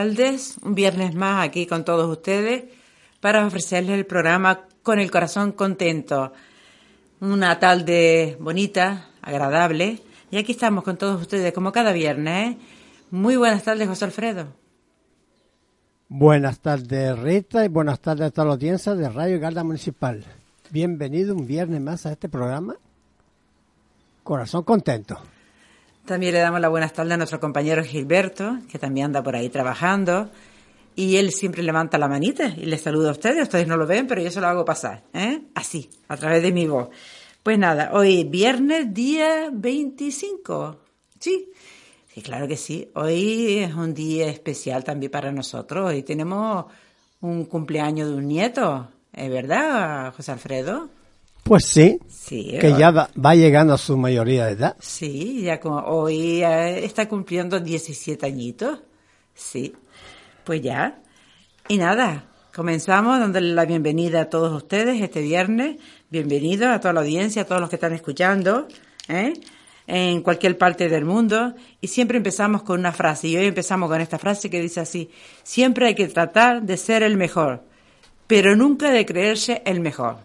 tardes, un viernes más aquí con todos ustedes para ofrecerles el programa con el corazón contento. Una tarde bonita, agradable, y aquí estamos con todos ustedes como cada viernes. ¿eh? Muy buenas tardes, José Alfredo. Buenas tardes, Rita, y buenas tardes a toda la audiencia de Radio Garda Municipal. Bienvenido un viernes más a este programa. Corazón contento. También le damos la buenas tardes a nuestro compañero Gilberto, que también anda por ahí trabajando. Y él siempre levanta la manita y le saluda a ustedes. Ustedes no lo ven, pero yo se lo hago pasar. ¿eh? Así, a través de mi voz. Pues nada, hoy viernes día 25. Sí, sí, claro que sí. Hoy es un día especial también para nosotros. Hoy tenemos un cumpleaños de un nieto. ¿Es verdad, José Alfredo? Pues sí, Sí, que ya va, va llegando a su mayoría de edad. Sí, ya como hoy eh, está cumpliendo 17 añitos. Sí, pues ya. Y nada, comenzamos dándole la bienvenida a todos ustedes este viernes. Bienvenidos a toda la audiencia, a todos los que están escuchando, ¿eh? en cualquier parte del mundo. Y siempre empezamos con una frase. Y hoy empezamos con esta frase que dice así, siempre hay que tratar de ser el mejor, pero nunca de creerse el mejor.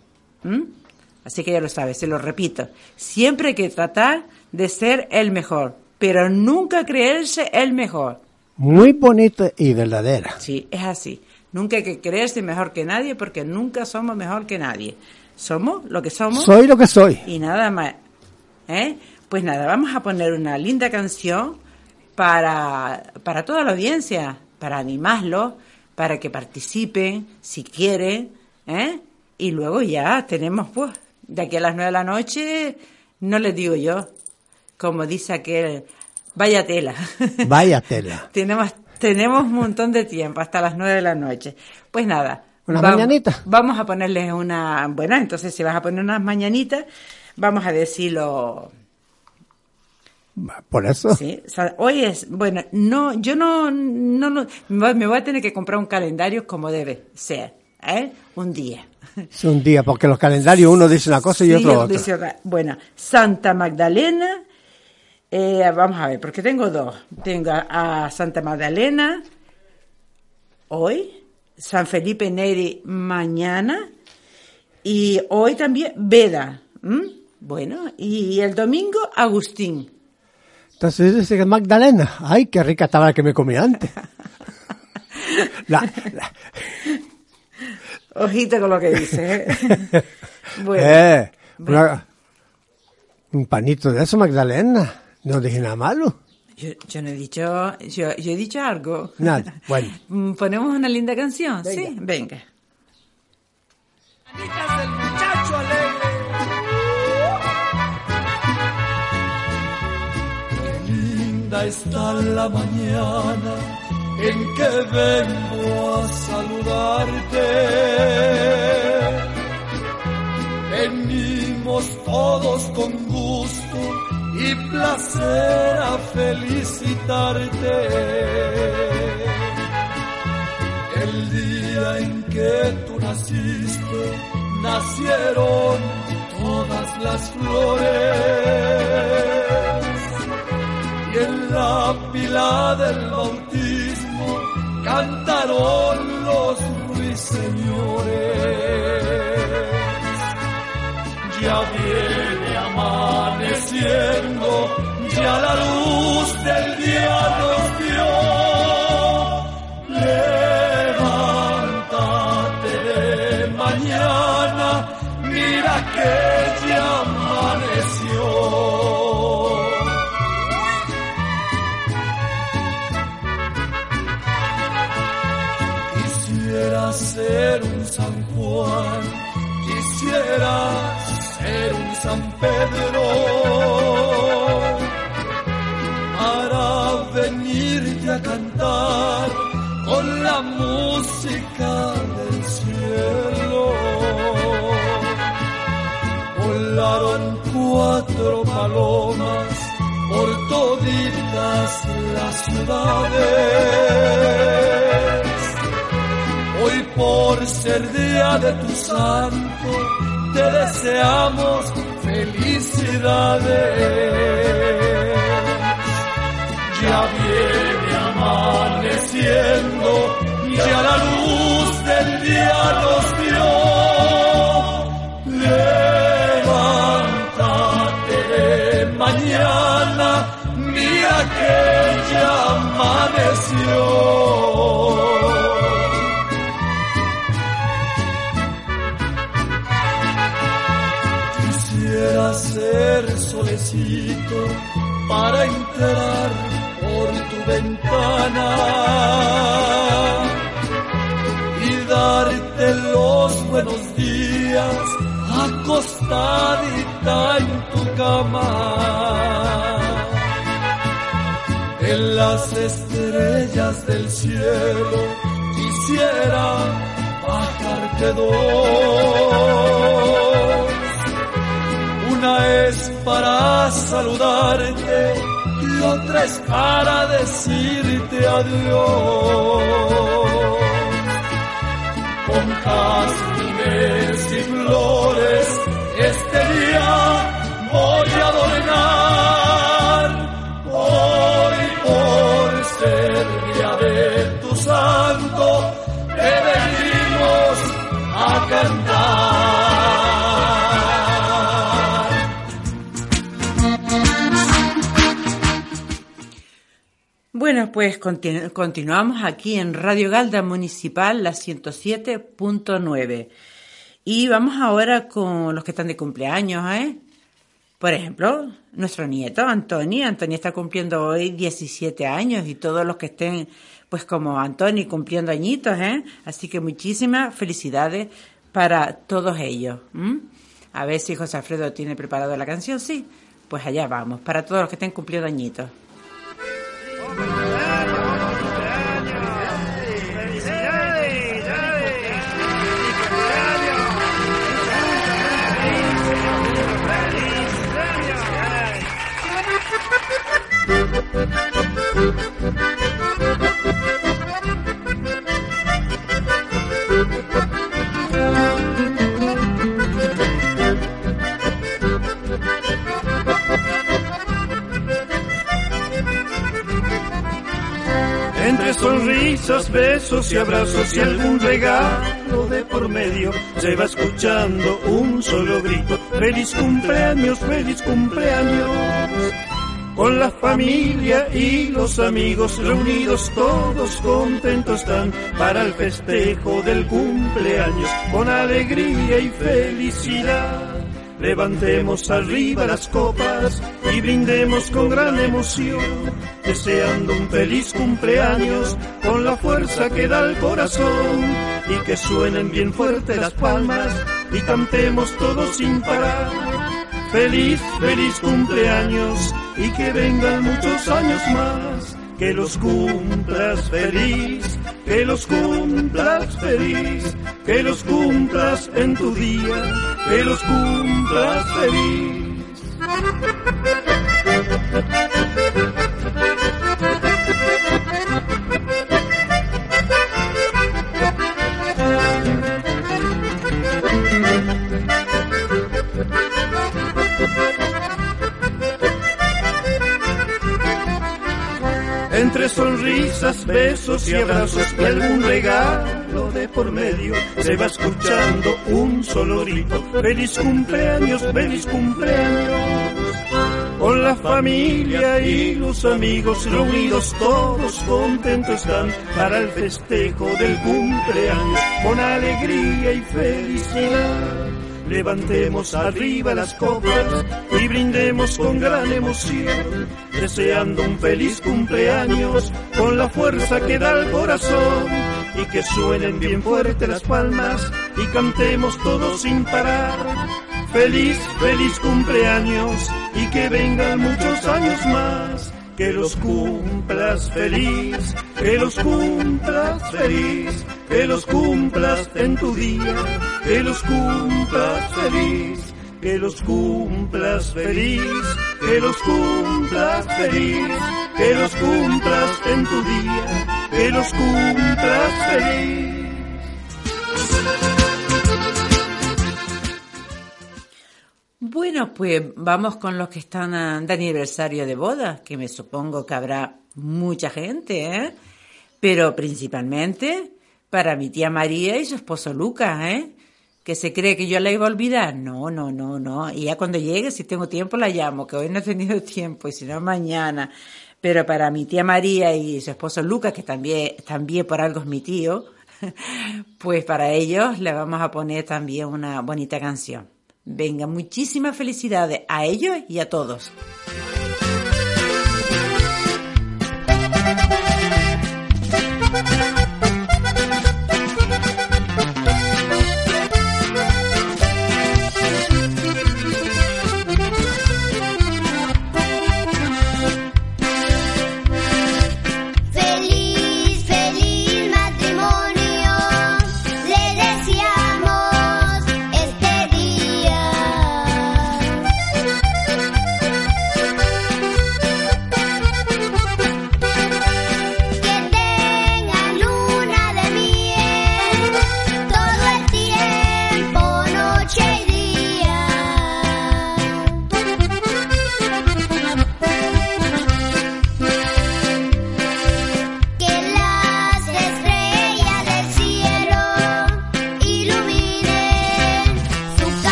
¿Mm? Así que ya lo sabes, se lo repito. Siempre hay que tratar de ser el mejor, pero nunca creerse el mejor. Muy bonita y verdadera. Sí, es así. Nunca hay que creerse mejor que nadie porque nunca somos mejor que nadie. Somos lo que somos Soy lo que soy. y nada más. ¿Eh? Pues nada, vamos a poner una linda canción para, para toda la audiencia, para animarlos, para que participen si quieren. ¿eh? Y luego ya tenemos, pues, de aquí a las nueve de la noche, no les digo yo, como dice aquel, vaya tela. Vaya tela. tenemos, tenemos un montón de tiempo, hasta las nueve de la noche. Pues nada. ¿Unas mañanitas? Vamos a ponerles una, bueno, entonces si vas a poner unas mañanitas, vamos a decirlo, Por eso. sí. O sea, hoy es, bueno, no, yo no, no, no, me voy a tener que comprar un calendario como debe ser, ¿eh? Un día. Es un día, porque los calendarios uno dice una cosa y Sí, otro otra. dice. Bueno, Santa Magdalena, eh, vamos a ver, porque tengo dos. Tengo a, a Santa Magdalena hoy, San Felipe Neri mañana y hoy también Veda. Bueno, y el domingo Agustín. Entonces dice Magdalena. Ay, qué rica estaba la que me comí antes. La- la- Ojito con lo que dice. ¿eh? bueno, eh, una- un panito de eso, Magdalena. No dije nada malo. yo, yo no he dicho, yo, yo he dicho algo. Nada, bueno. Mm, Ponemos una linda canción, Venga. sí, venga. del muchacho alegre. Qué linda está la mañana en que vengo a saludarte. Venimos todos con gusto y placer a felicitarte el día en que tú naciste, nacieron todas las flores. Y en la pila del bautismo cantaron los ruiseñores. Ya viene amaneciendo, ya la luz del día nos dio. Levántate de mañana, mira que quisiera ser un San Pedro para venirte a cantar con la música del cielo. Volaron cuatro palomas por toditas las ciudades. Hoy por ser día de tu santo, te deseamos felicidades. Ya viene amaneciendo, ya la luz del día nos dio. Levántate mañana, mira que ya amaneció. Por tu ventana y darte los buenos días acostadita en tu cama. En las estrellas del cielo quisiera bajarte dos. Una es para saludarte y otra es para decirte adiós. Con jazmines y flores Bueno, pues continu- continuamos aquí en Radio Galda Municipal, la 107.9. Y vamos ahora con los que están de cumpleaños, ¿eh? Por ejemplo, nuestro nieto, Antoni. Antoni está cumpliendo hoy 17 años y todos los que estén, pues como Antoni, cumpliendo añitos, ¿eh? Así que muchísimas felicidades para todos ellos. A ver si José Alfredo tiene preparado la canción, sí. Pues allá vamos, para todos los que estén cumpliendo añitos. Sonrisas, besos y abrazos y algún regalo de por medio, se va escuchando un solo grito. Feliz cumpleaños, feliz cumpleaños. Con la familia y los amigos reunidos, todos contentos están para el festejo del cumpleaños, con alegría y felicidad. Levantemos arriba las copas y brindemos con gran emoción, deseando un feliz cumpleaños con la fuerza que da el corazón y que suenen bien fuerte las palmas y cantemos todos sin parar. Feliz, feliz cumpleaños y que vengan muchos años más. Que los cumplas feliz, que los cumplas feliz, que los cumplas en tu día, que los cumplas feliz. Entre sonrisas, besos y abrazos y algún regalo de por medio, se va escuchando un solo grito. Feliz cumpleaños, feliz cumpleaños. Con la familia y los amigos reunidos, todos contentos están para el festejo del cumpleaños, con alegría y felicidad. Levantemos arriba las copas y brindemos con gran emoción, deseando un feliz cumpleaños con la fuerza que da el corazón y que suenen bien fuerte las palmas y cantemos todos sin parar. Feliz, feliz cumpleaños y que vengan muchos años más. Que los cumplas feliz, que los cumplas feliz, que los cumplas en tu día, que los cumplas feliz, que los cumplas feliz, que los cumplas feliz, que los cumplas en tu día, que los cumplas feliz. Bueno, pues vamos con los que están de aniversario de boda, que me supongo que habrá mucha gente, ¿eh? Pero principalmente para mi tía María y su esposo Lucas, ¿eh? Que se cree que yo la iba a olvidar. No, no, no, no. Y ya cuando llegue, si tengo tiempo, la llamo, que hoy no he tenido tiempo, y si no, mañana. Pero para mi tía María y su esposo Lucas, que también, también por algo es mi tío, pues para ellos le vamos a poner también una bonita canción. Venga, muchísimas felicidades a ellos y a todos.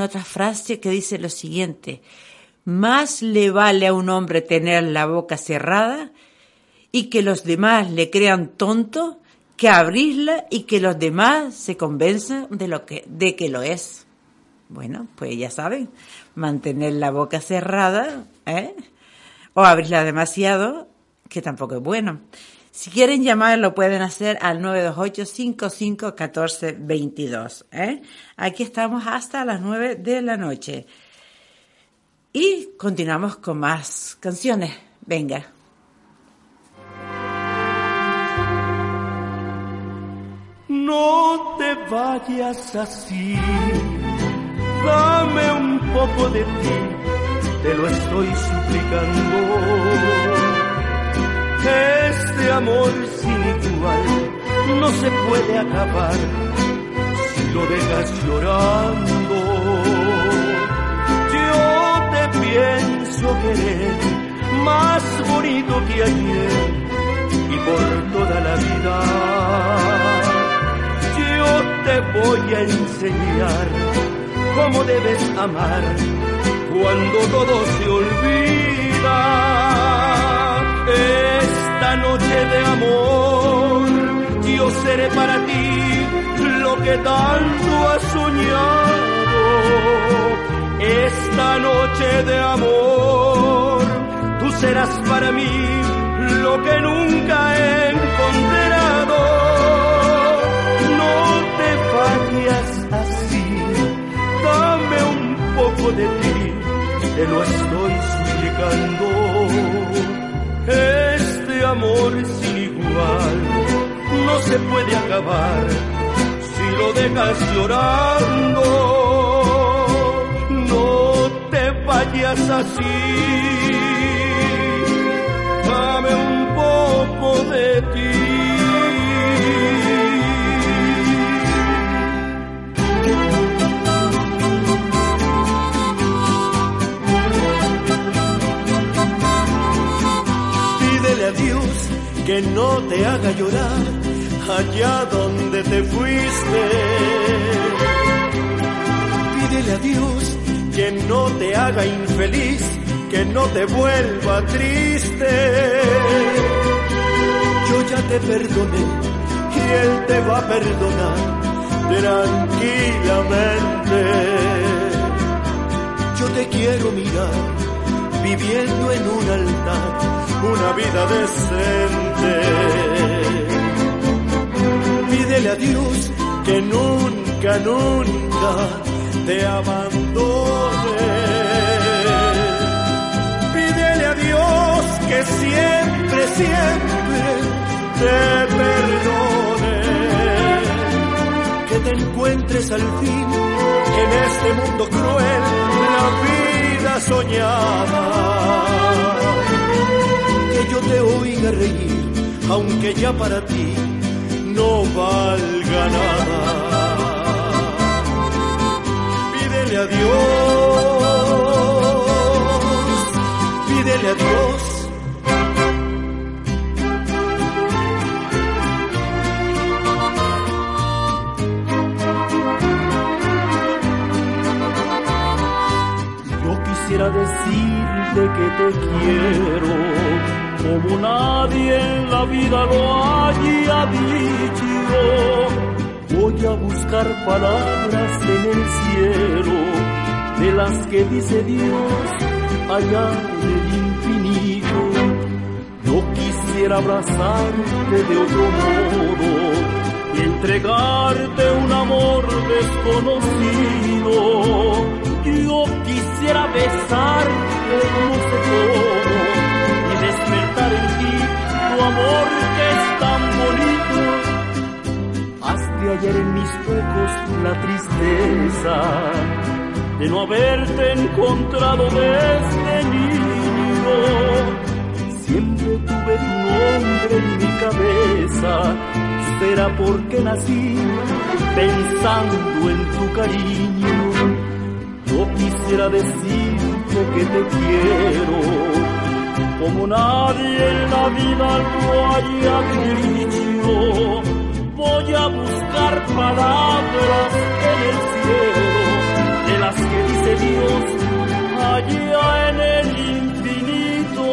Otra frase que dice lo siguiente, más le vale a un hombre tener la boca cerrada y que los demás le crean tonto que abrirla y que los demás se convenzan de, lo que, de que lo es. Bueno, pues ya saben, mantener la boca cerrada ¿eh? o abrirla demasiado, que tampoco es bueno. Si quieren llamar, lo pueden hacer al 928-551422. ¿eh? Aquí estamos hasta las 9 de la noche. Y continuamos con más canciones. Venga. No te vayas así, dame un poco de ti, te lo estoy suplicando este amor sin igual no se puede acabar si lo dejas llorando. Yo te pienso querer más bonito que ayer y por toda la vida yo te voy a enseñar cómo debes amar cuando todo se olvida. Esta noche de amor yo seré para ti lo que tanto has soñado. Esta noche de amor tú serás para mí lo que nunca he encontrado. No te vayas así, dame un poco de ti, te lo estoy suplicando. Este amor sin igual no se puede acabar si lo dejas llorando. No te vayas así dame un poco de ti. Que no te haga llorar allá donde te fuiste. Pídele a Dios que no te haga infeliz que no te vuelva triste. Yo ya te perdoné y Él te va a perdonar tranquilamente. Yo te quiero mirar viviendo en un altar una vida decente. Pídele a Dios que nunca, nunca te abandone que siempre, siempre te perdone. Que te encuentres al fin en este mundo cruel, la vida soñada. Que yo te oiga reír, aunque ya para ti no valga nada. Pídele a Dios, pídele a Dios quisiera decirte que te quiero como nadie en la vida lo haya dicho. Voy a buscar palabras en el cielo de las que dice Dios allá en el infinito. Yo quisiera abrazarte de otro modo y entregarte un amor desconocido. Yo quisiera besarte no sé cómo tu amor que es tan bonito. Hazte ayer en mis ojos la tristeza de no haberte encontrado desde niño. Siempre tuve tu nombre en mi cabeza, será porque nací pensando en tu cariño. Yo quisiera decirte que te quiero, como nadie en la vida lo haya dicho. Voy a buscar palabras en el cielo, de las que dice Dios allá en el infinito.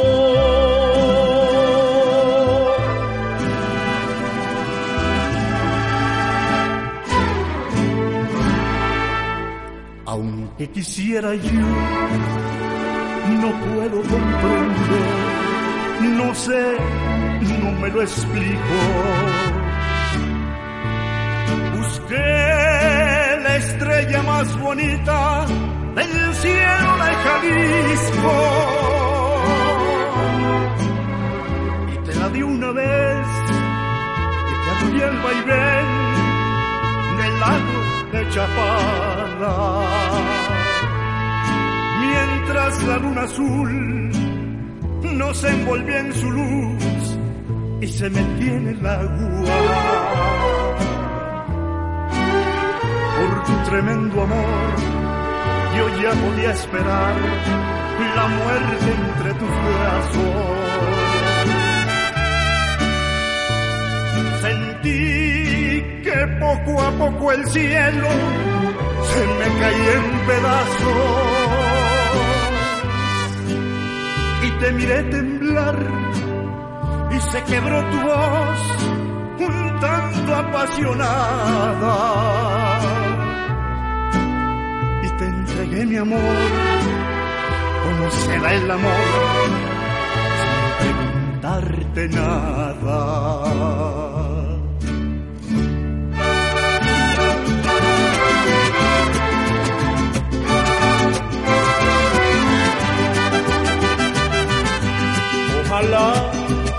Aunque quisiera yo, no puedo comprender, no sé, no me lo explico. Busqué la estrella más bonita del cielo de Jalisco y te la di una vez y te abrí el vaivén del lago de Chapala. Mientras la luna azul nos envolvía en su luz y se metía en el agua. Por tu tremendo amor, yo ya podía esperar la muerte entre tus brazos. Sentí que poco a poco el cielo se me caía en pedazos te miré temblar y se quebró tu voz un tanto apasionada y te entregué mi amor como se da el amor sin preguntarte nada. Ojalá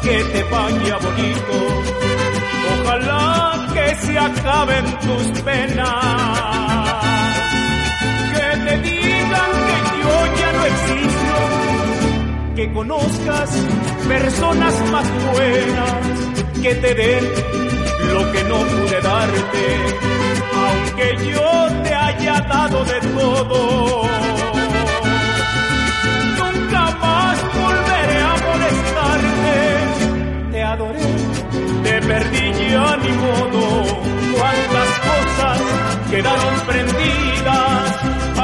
que te vaya bonito, ojalá que se acaben tus penas, que te digan que yo ya no existo, que conozcas personas más buenas. Que te den lo que no pude darte, aunque yo te haya dado de todo adoré, te perdí ya ni modo. Cuántas cosas quedaron prendidas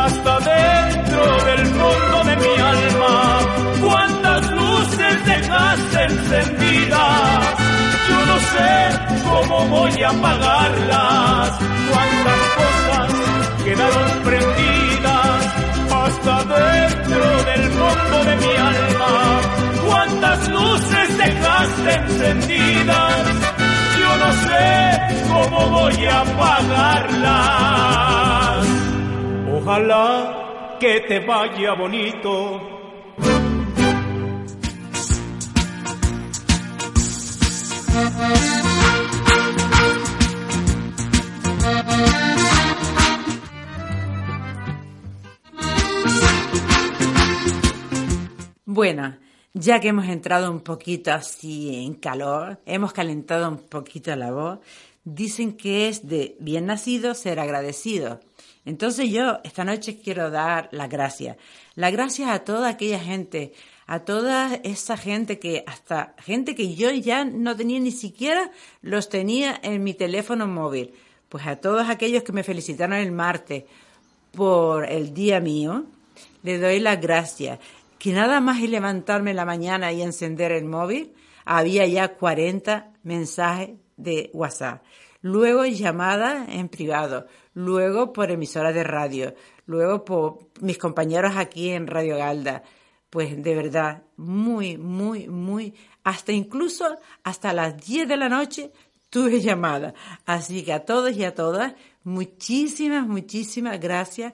hasta dentro del fondo de mi alma. Cuántas luces dejaste encendidas. Yo no sé cómo voy a apagarlas. Cuántas cosas quedaron prendidas hasta dentro del fondo de mi alma. Cuántas luces dejaste encendidas, yo no sé cómo voy a apagarlas. Ojalá que te vaya bonito. Bueno, ya que hemos entrado un poquito así en calor, hemos calentado un poquito la voz, dicen que es de bien nacido ser agradecido. Entonces yo esta noche quiero dar las gracias. Las gracias a toda aquella gente, a toda esa gente que, hasta gente que yo ya no tenía ni siquiera los tenía en mi teléfono móvil. Pues a todos aquellos que me felicitaron el martes por el día mío, le doy las gracias que nada más y levantarme en la mañana y encender el móvil, había ya 40 mensajes de WhatsApp. Luego llamadas en privado, luego por emisoras de radio, luego por mis compañeros aquí en Radio Galda. Pues de verdad, muy, muy, muy, hasta incluso hasta las 10 de la noche tuve llamada. Así que a todos y a todas, muchísimas, muchísimas gracias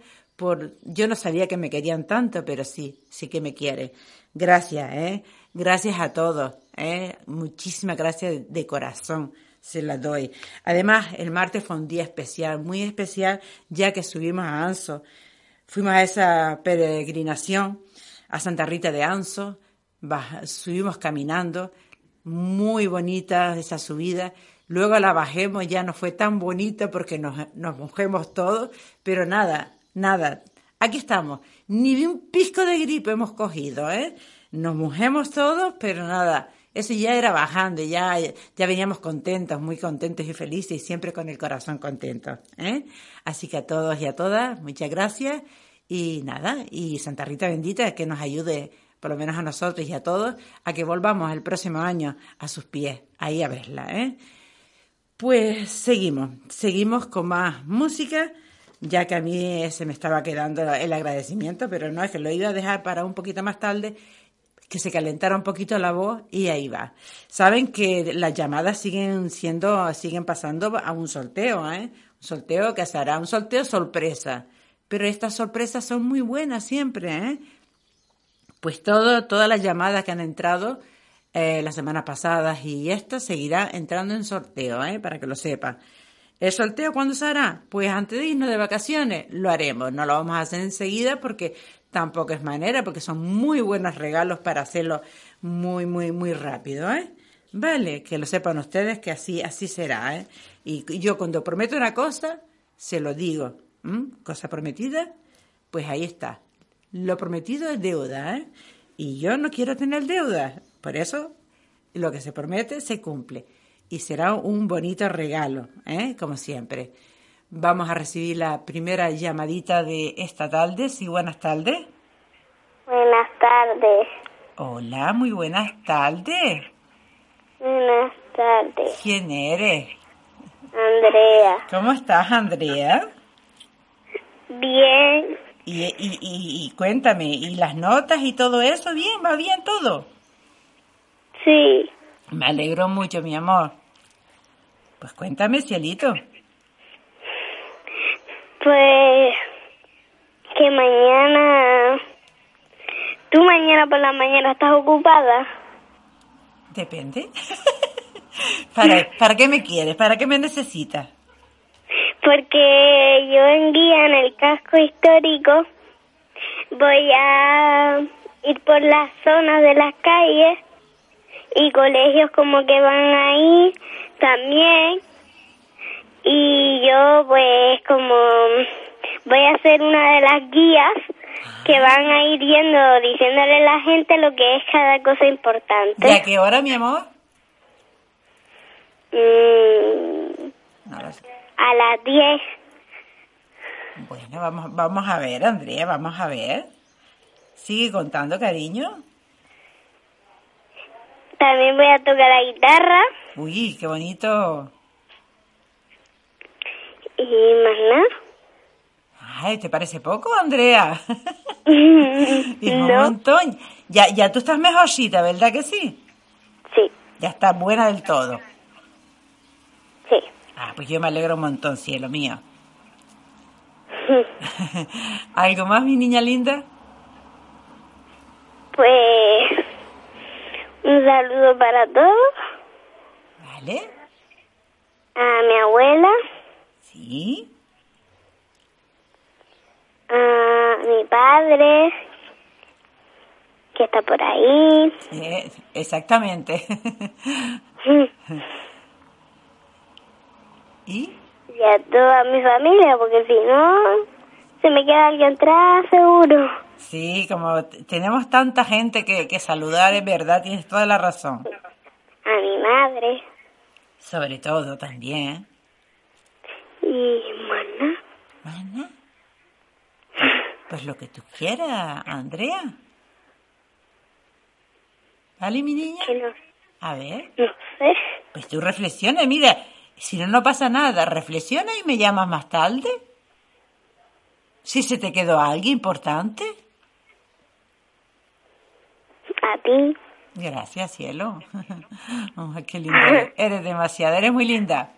yo no sabía que me querían tanto, pero sí, sí que me quiere. Gracias, ¿eh? Gracias a todos, ¿eh? Muchísimas gracias de, corazón se las doy. Además, el martes fue un día especial, muy especial, ya que subimos a Anso. Fuimos a esa peregrinación a Santa Rita de Anso, subimos caminando, muy bonita esa subida. Luego la bajemos, ya no fue tan bonita porque nos, nos mojemos todos, pero nada, nada, aquí estamos. Ni un pisco de gripe hemos cogido, ¿eh? Nos mojemos todos, pero nada, eso ya era bajando, ya, ya veníamos contentos, muy contentos y felices y siempre con el corazón contento, ¿eh? Así que a todos y a todas, muchas gracias y nada, y Santa Rita bendita que nos ayude, por lo menos a nosotros y a todos, a que volvamos el próximo año a sus pies, ahí a verla, ¿eh? Pues seguimos, seguimos con más música ya que a mí se me estaba quedando el agradecimiento, pero no, es que lo iba a dejar para un poquito más tarde, que se calentara un poquito la voz y ahí va. Saben que las llamadas siguen siendo, siguen pasando a un sorteo, ¿eh? Un sorteo que se hará, un sorteo sorpresa. Pero estas sorpresas son muy buenas siempre, ¿eh? Pues todo, todas las llamadas que han entrado eh, las semanas pasadas y esta seguirá entrando en sorteo, ¿eh? Para que lo sepan. ¿El sorteo cuándo se hará? Pues antes de irnos de vacaciones lo haremos. No lo vamos a hacer enseguida porque tampoco es manera, porque son muy buenos regalos para hacerlo muy, muy, muy rápido, ¿eh? Vale, que lo sepan ustedes que así, así será, ¿eh? Y yo cuando prometo una cosa, se lo digo. Cosa prometida, pues ahí está. lo prometido es deuda, ¿eh? Y yo no quiero tener deuda. Por eso, lo que se promete se cumple. Y será un bonito regalo, ¿eh? Como siempre. Vamos a recibir la primera llamadita de esta tarde. Sí, buenas tardes. Buenas tardes. Hola, muy buenas tardes. Buenas tardes. ¿Quién eres? Andrea. ¿Cómo estás, Andrea? Bien. Y, y, y, y cuéntame, ¿y las notas y todo eso? ¿Bien? ¿Va bien todo? Sí. Me alegro mucho, mi amor. Pues cuéntame, cielito. Pues que mañana... ¿Tú mañana por la mañana estás ocupada? Depende. ¿Para, ¿Para qué me quieres? ¿Para qué me necesitas? Porque yo en guía en el casco histórico voy a ir por las zonas de las calles y colegios como que van ahí también y yo pues como voy a ser una de las guías que van a ir yendo diciéndole a la gente lo que es cada cosa importante. ¿Y a qué hora, mi amor? Mm, No lo sé. a las 10. Bueno, vamos, vamos a ver, Andrea, vamos a ver. Sigue contando, cariño. También voy a tocar la guitarra Uy, qué bonito. y más nada. Ay, ¿te parece poco, Andrea? Es un montón. Ya, ya tú estás mejorcita, ¿verdad que sí? sí, Ya estás buena del todo. sí. Ah, pues yo me alegro un montón, cielo mío. ¿Algo más, mi niña linda? Pues un saludo para todos, Vale. a mi abuela, Sí. a mi padre, que está por ahí, exactamente. ¿Y? y a toda mi familia, porque si no, se me queda alguien atrás, seguro. Sí, como tenemos tanta gente que, que saludar, es verdad, tienes toda la razón. A mi madre Sobre todo también. y bueno, Bueno. Pues lo que tú quieras, Andrea. ¿Vale, mi niña? que no, A ver, no sé. pues tú reflexiona, mira, si no, no pasa nada, reflexiona y me llamas más tarde. Si se te quedó algo importante. A ti, Gracias, cielo. Ay, qué linda. Eres demasiado, eres muy linda.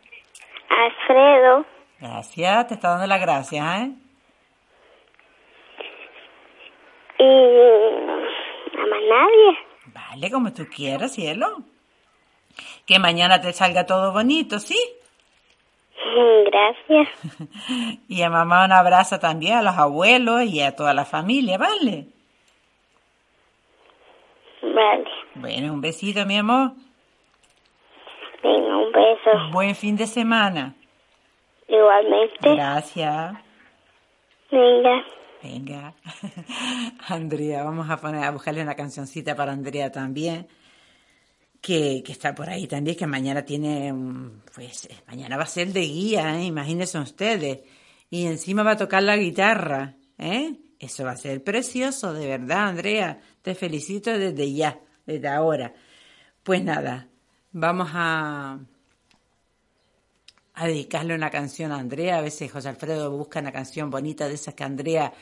Alfredo Gracias, te está dando las gracias, ¿eh? y a más nadie. Vale, como tú quieras, cielo. Que mañana te salga todo bonito, ¿sí? Gracias. Y a mamá un abrazo también a los abuelos y a toda la familia, ¿vale? Vale. Bueno, un besito, mi amor. Venga, un beso. Buen fin de semana. Igualmente. Gracias. Venga. Venga. Andrea, vamos a poner a buscarle una cancioncita para Andrea también. Que, que está por ahí también, que mañana tiene, un- pues, eh, mañana va a ser de guía, ¿eh? imagínense ustedes. Y encima va a tocar la guitarra, ¿eh? Eso va a ser precioso, de verdad, Andrea. Te felicito desde ya, desde ahora. Pues nada, vamos a, a dedicarle una canción a Andrea. A veces José Alfredo busca una canción bonita de esas que Andrea,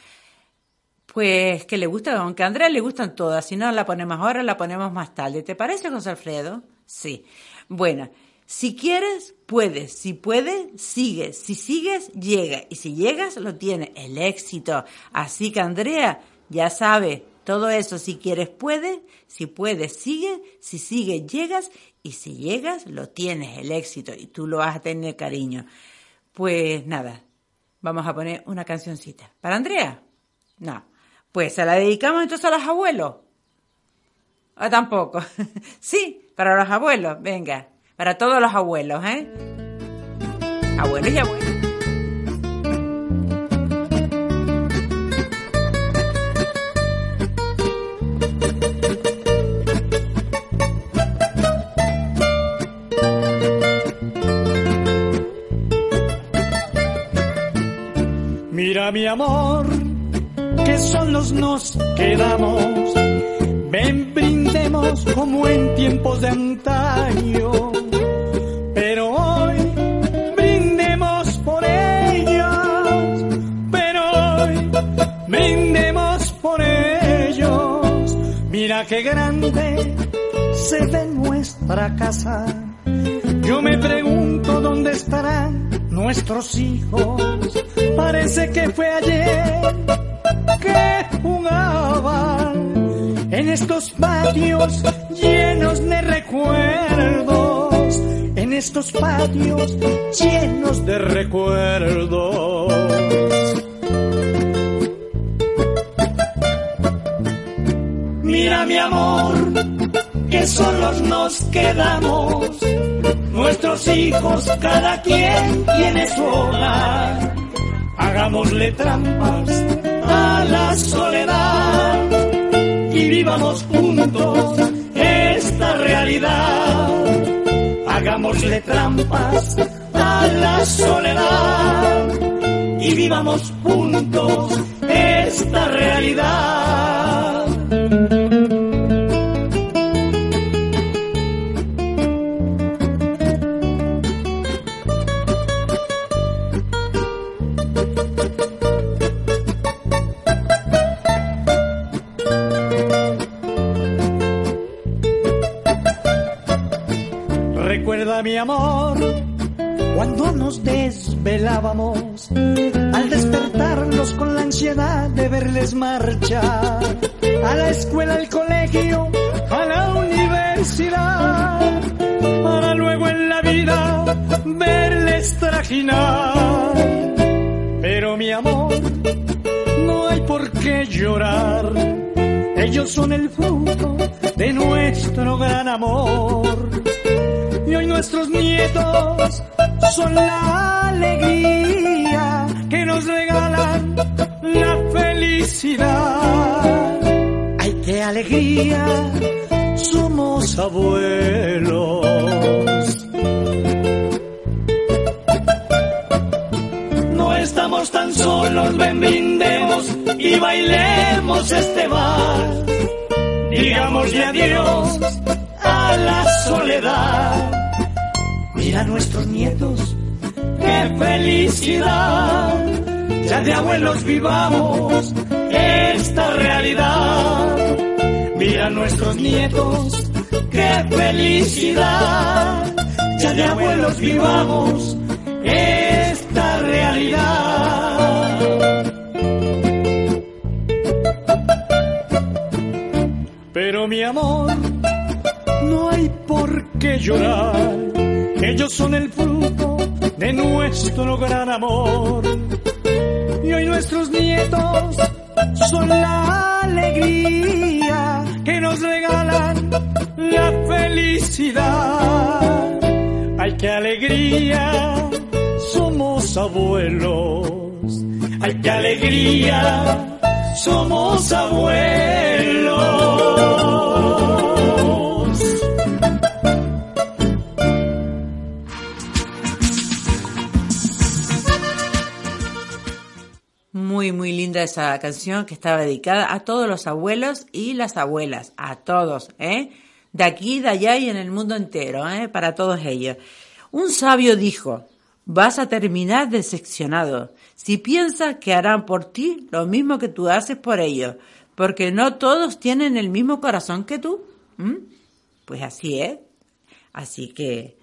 pues que le gusta, aunque a Andrea le gustan todas. Si no la ponemos ahora, la ponemos más tarde. ¿Te parece, José Alfredo? Sí. Bueno, si quieres, puedes. Si puedes, sigues. Si sigues, llega. Y si llegas, lo tienes. El éxito. Así que Andrea, ya sabe, todo eso, si quieres, puedes. Si puedes, sigue. Si sigues, llegas. Y si llegas, lo tienes, el éxito. Y tú lo vas a tener cariño. Pues nada, vamos a poner una cancioncita. ¿Para Andrea? No. Pues se la dedicamos entonces a los abuelos. O tampoco. sí, para los abuelos, venga. Para todos los abuelos, ¿eh? Abuelos y abuelos. Mira mi amor que solos nos quedamos. Ven, brindemos como en tiempos de antaño. Pero hoy brindemos por ellos. Pero hoy brindemos por ellos. Mira qué grande se ve nuestra casa. Yo me pregunto dónde estarán nuestros hijos. Parece que fue ayer que jugaban en estos patios llenos de recuerdos. En estos patios llenos de recuerdos. Mira mi amor, que solos nos quedamos Nuestros hijos, cada quien tiene su hogar. Hagámosle trampas a la soledad y vivamos juntos esta realidad. Hagámosle trampas a la soledad y vivamos juntos esta realidad. Amor, cuando nos desvelábamos, al despertarnos con la ansiedad de verles marchar, a la escuela, al colegio, a la universidad, para luego en la vida verles trajinar. Pero mi amor, no hay por qué llorar, ellos son el fruto de nuestro gran amor y nuestros nietos son la alegría que nos regalan la felicidad. Ay, qué alegría, somos abuelos. No estamos tan solos, ven brindemos y bailemos este vals. Digámosle adiós a la soledad Mira nuestros nietos, qué felicidad. Ya de abuelos vivamos esta realidad. Mira nuestros nietos, qué felicidad. Ya de abuelos vivamos esta realidad. Pero mi amor, no hay por qué llorar ellos son el fruto de nuestro gran amor. Y hoy nuestros nietos son la alegría que nos regalan la felicidad. Ay, qué alegría, somos abuelos. Ay, qué alegría, somos abuelos. Muy, muy linda esa canción que estaba dedicada a todos los abuelos y las abuelas, a todos, ¿eh? De aquí, de allá y en el mundo entero, ¿eh? Para todos ellos. Un sabio dijo, vas a terminar decepcionado si piensas que harán por ti lo mismo que tú haces por ellos, porque no todos tienen el mismo corazón que tú. Pues así es. Así que,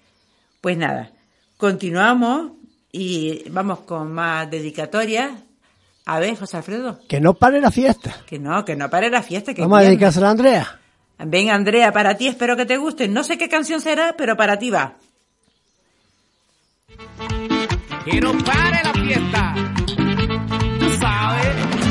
pues nada, continuamos y vamos con más dedicatorias a ver, José Alfredo. Que no pare la fiesta. Que no, que no pare la fiesta. Que Vamos a dedicársela a Andrea. Venga, Andrea, para ti espero que te guste. No sé qué canción será, pero para ti va. Que no pare la fiesta. Tú sabes.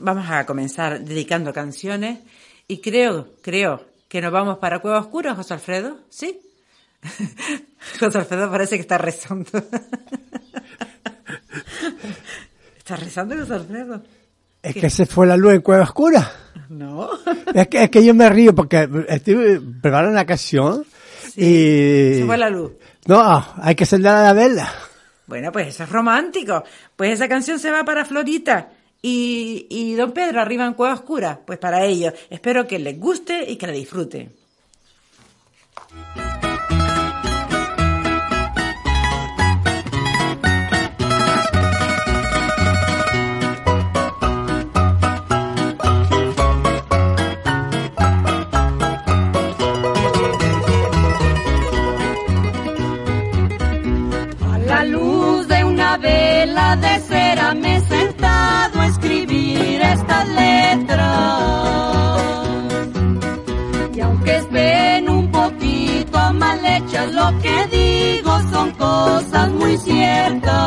Vamos a comenzar dedicando canciones y creo, creo que nos vamos para Cueva Oscura, José Alfredo, ¿sí? José Alfredo parece que está rezando. ¿Está rezando José Alfredo? Es que se fue la luz en Cueva Oscura. No. Es que, es que yo me río porque estoy preparando una canción y... Se fue la luz. No, hay que encender la vela. Bueno, pues eso es romántico. Pues esa canción se va para Florita. Y, Don Pedro arriba en Cueva Oscura. Pues para ellos. Espero que les guste y que la disfruten. A la luz de una vela de cera me estas letras. Y aunque estén un poquito mal hechas, lo que digo son cosas muy ciertas.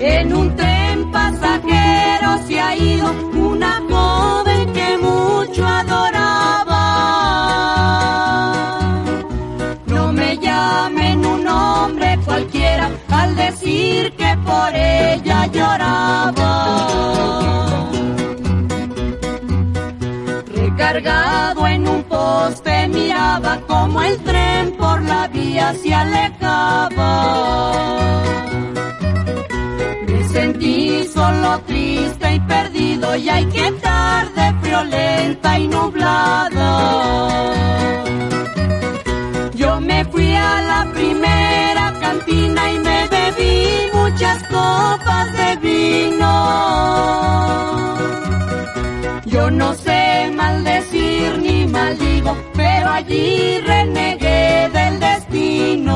En un tren pasajero se ha ido una joven que mucho adoraba. No me llamen un hombre cualquiera al decir que por ella lloraba. Recargado en un poste miraba como el tren por la vía se alejaba. Me sentí solo, triste y perdido, y hay que tarde friolenta y nublada. Yo me fui a la primera y me bebí muchas copas de vino. Yo no sé maldecir ni maldigo, pero allí renegué del destino.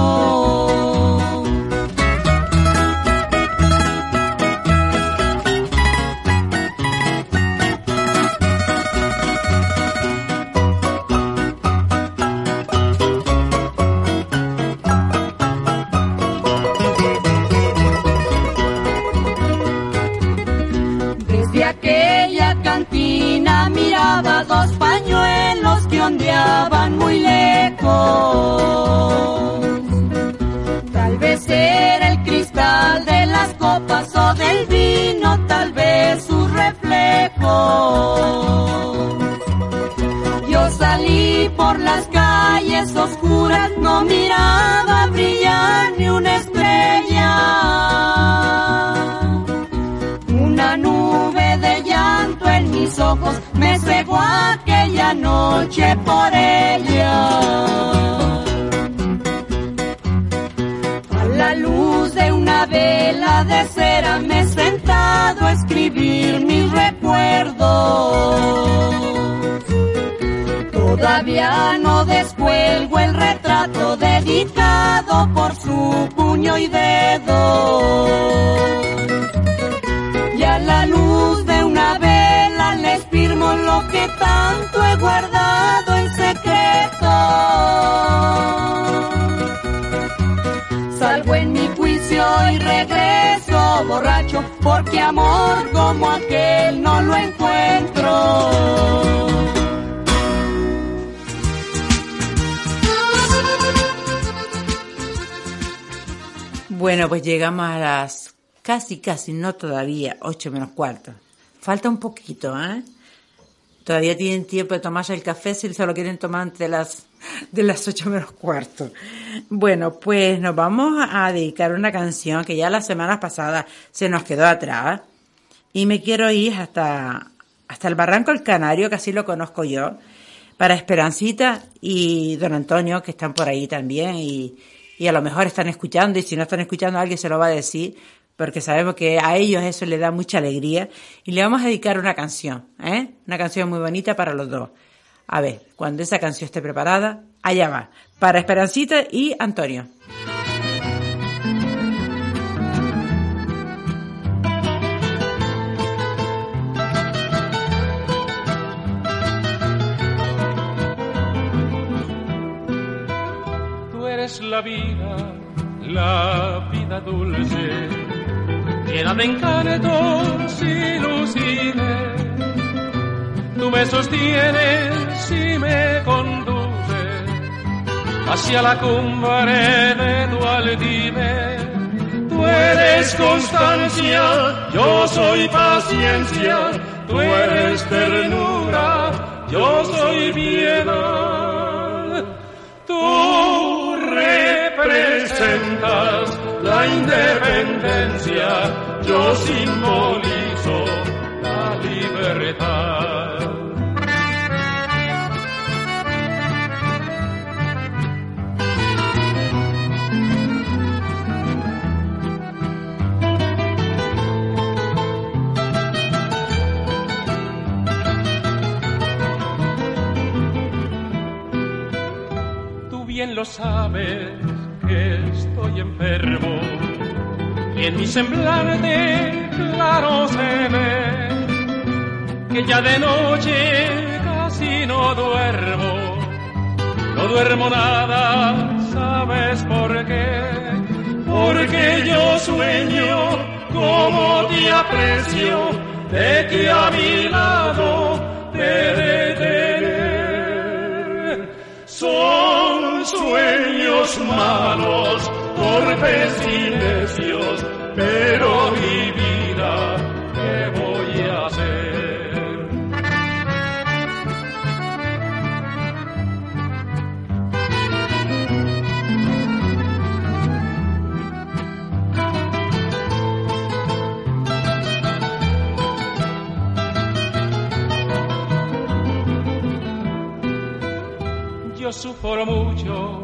Ondeaban muy lejos. Tal vez era el cristal de las copas o del vino, tal vez sus reflejos. Yo salí por las calles oscuras, no miraba brillar ni una estrella. Mis ojos me cegó aquella noche por ella. A la luz de una vela de cera me he sentado a escribir mis recuerdos. Todavía no descuelgo el retrato dedicado por su puño y dedo. Juicio y regreso borracho, porque amor como aquel no lo encuentro. Bueno, pues llegamos a las casi, casi, no todavía, ocho menos cuarto. Falta un poquito, ¿eh? Todavía tienen tiempo de tomarse el café si se lo quieren tomar de las, de las ocho menos cuarto. Bueno, pues nos vamos a dedicar una canción que ya las semanas pasadas se nos quedó atrás. Y me quiero ir hasta, hasta el Barranco del Canario, que así lo conozco yo, para Esperancita y don Antonio, que están por ahí también, y, y a lo mejor están escuchando, y si no están escuchando, alguien se lo va a decir, porque sabemos que a ellos eso les da mucha alegría. Y le vamos a dedicar una canción, ¿eh? Una canción muy bonita para los dos. A ver, cuando esa canción esté preparada, allá va. Para Esperancita y Antonio. Tú eres la vida, la vida dulce, llena de encantos y lucines. Tú me sostienes y me conduces hacia la cumbre de tu altive. Tú eres constancia, yo soy paciencia, tú eres ternura, yo soy piedad. Tú representas la independencia, yo simbolizo la libertad. Lo sabes que estoy enfermo. Y en mi semblante claro se ve que ya de noche casi no duermo, no duermo nada, ¿sabes por qué? Porque yo sueño como te aprecio, de que a mi lado te de sueños malos, torpes y necios, pero mi vida, ¿qué voy a hacer? Yo sufro mucho,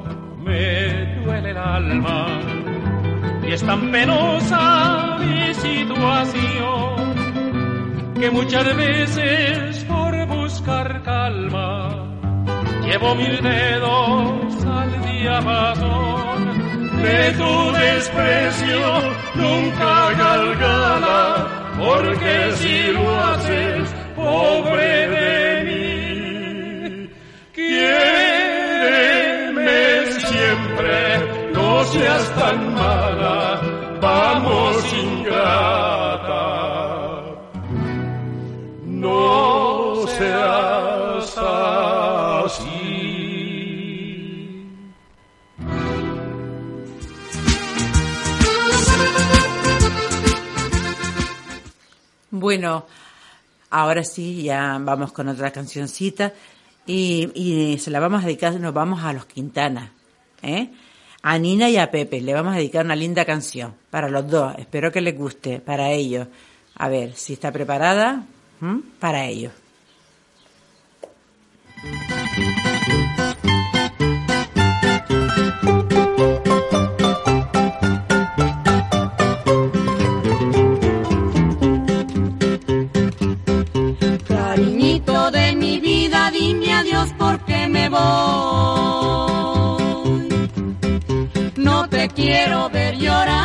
y es tan penosa mi situación que muchas veces por buscar calma llevo mil dedos al diapasón de tu desprecio nunca galgala porque si lo haces pobre de Bueno, ahora sí, ya vamos con otra cancioncita y, y se la vamos a dedicar, nos vamos a los Quintana, ¿eh? A Nina y a Pepe le vamos a dedicar una linda canción para los dos. Espero que les guste, para ellos. A ver, si está preparada, para ellos. Cariñito de mi vida, dime adiós porque me voy. Te quiero ver llorar.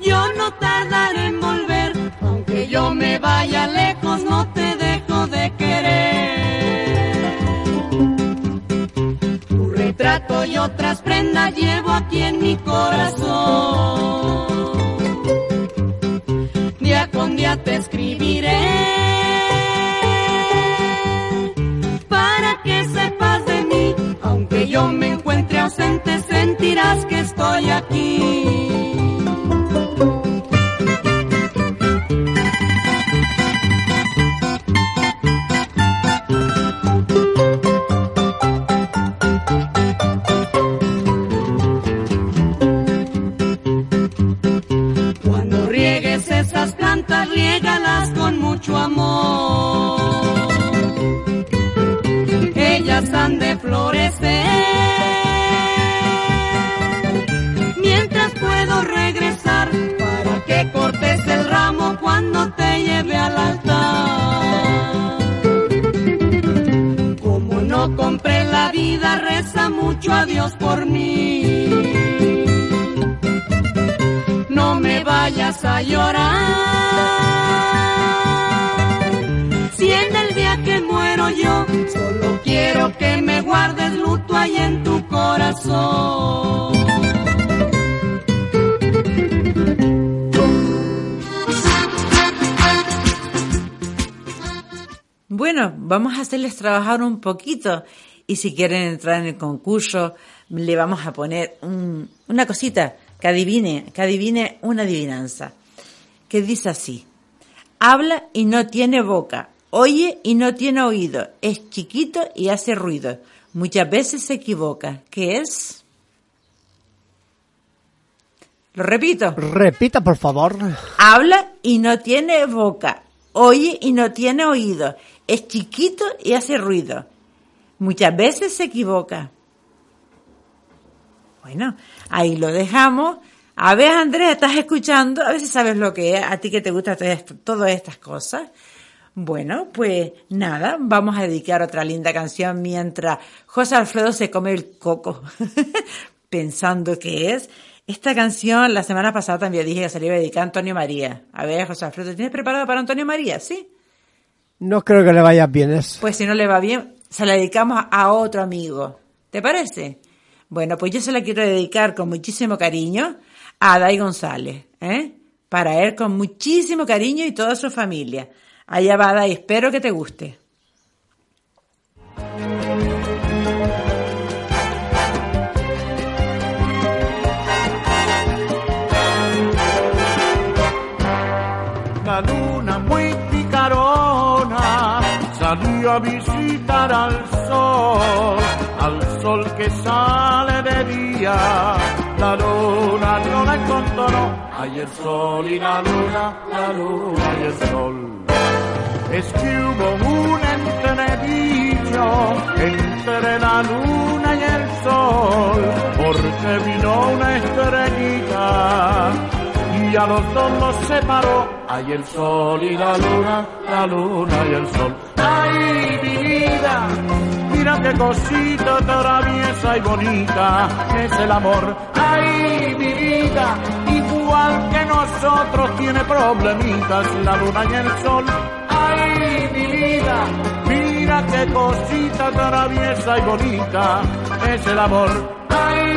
Yo no tardaré en volver, aunque yo me vaya lejos, no te dejo de querer. Tu retrato y otras prendas llevo aquí en mi corazón día con día te escribiré sentirás que estoy aquí. Cuando riegues esas plantas, riégalas con mucho amor. Ellas han de florecer. siempre la vida reza mucho a Dios por mí. No me vayas a llorar. Si en el día que muero yo, solo quiero que me guardes luto ahí en tu corazón. Bueno, vamos a hacerles trabajar un poquito y si quieren entrar en el concurso, le vamos a poner un- una cosita que adivine, que adivine una adivinanza, que dice así. Habla y no tiene boca, oye y no tiene oído, es chiquito y hace ruido. Muchas veces se equivoca. ¿Qué es? Lo repito. Repita, por favor. Habla y no tiene boca, oye y no tiene oído, es chiquito y hace ruido. Muchas veces se equivoca. Bueno, ahí lo dejamos. A ver, Andrea, ¿estás escuchando? A ver si sabes lo que es, a ti que te gusta todas estas cosas. Bueno, pues nada, vamos a dedicar otra linda canción mientras José Alfredo se come el coco, pensando que es. Esta canción, la semana pasada también dije que se le iba a dedicar a Antonio María. A ver, José Alfredo, ¿tienes preparado para Antonio María? ¿Sí? No creo que le vaya bien eso. Pues si no le va bien, se la dedicamos a otro amigo. ¿Te parece? Bueno, pues yo se la quiero dedicar con muchísimo cariño a Adai González, ¿eh? Para él con muchísimo cariño y toda su familia. Allá va Adai, espero que te guste. Visitar al sol, al sol que sale de día. La luna no la encontró, hay el sol y la luna, la luna y el sol. Es que hubo un entredicho entre la luna y el sol, porque vino una estrellita y a los dos los separó. Hay el sol y la luna, la luna y el sol. ¡Ay, mi vida! Mira qué cosita traviesa y bonita es el amor. ¡Ay, mi vida! Igual que nosotros tiene problemitas la luna y el sol. ¡Ay, mi vida! Mira qué cosita traviesa y bonita es el amor. ¡Ay,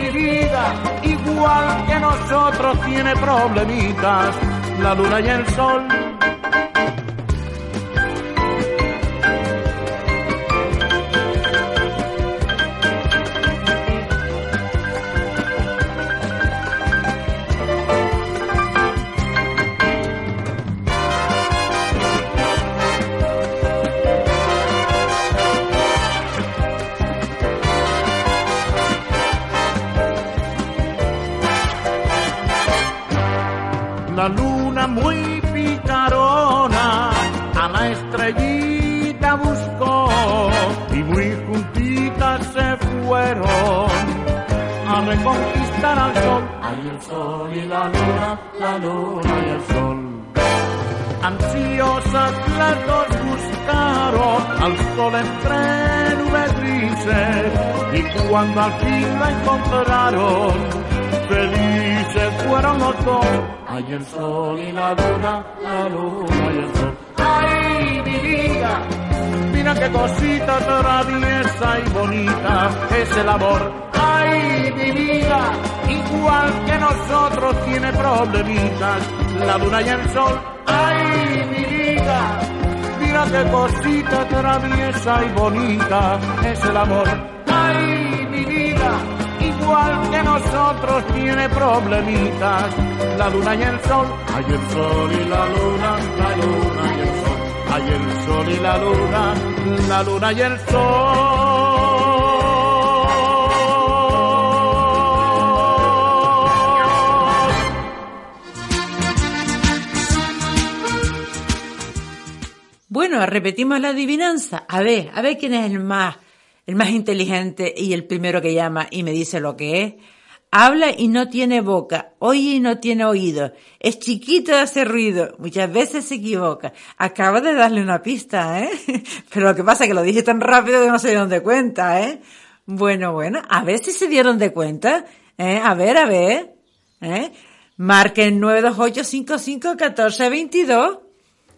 mi vida! Igual que nosotros tiene problemitas la luna y el sol. La luna muy picarona a la estrellita buscó y muy juntitas se fueron a reconquistar al sol. Hay el sol y la luna, la luna y el sol. Ansiosas las dos buscaron al sol entre nubes grises y cuando al fin la encontraron, felices fueron los dos. Hay el sol y la luna, la luna y el sol. ¡Ay, mi vida! Mira qué cosita traviesa y bonita es el amor. ¡Ay, mi vida! Igual que nosotros tiene problemitas la luna y el sol. ¡Ay, mi vida! Mira qué cosita traviesa y bonita es el amor. ¡Ay, mi vida! Nosotros tiene problemitas la luna y el sol. Hay el sol y la luna, la luna y el sol. Hay el sol y la luna, la luna y el sol. Bueno, repetimos la adivinanza. A ver, a ver quién es el más, el más inteligente y el primero que llama y me dice lo que es. Habla y no tiene boca, oye y no tiene oído, es chiquito y hace ruido, muchas veces se equivoca. Acaba de darle una pista, ¿eh? Pero lo que pasa es que lo dije tan rápido que no se dieron de cuenta, ¿eh? Bueno, bueno, a ver si se dieron de cuenta, ¿eh? A ver, a ver, ¿eh? Marquen 928551422.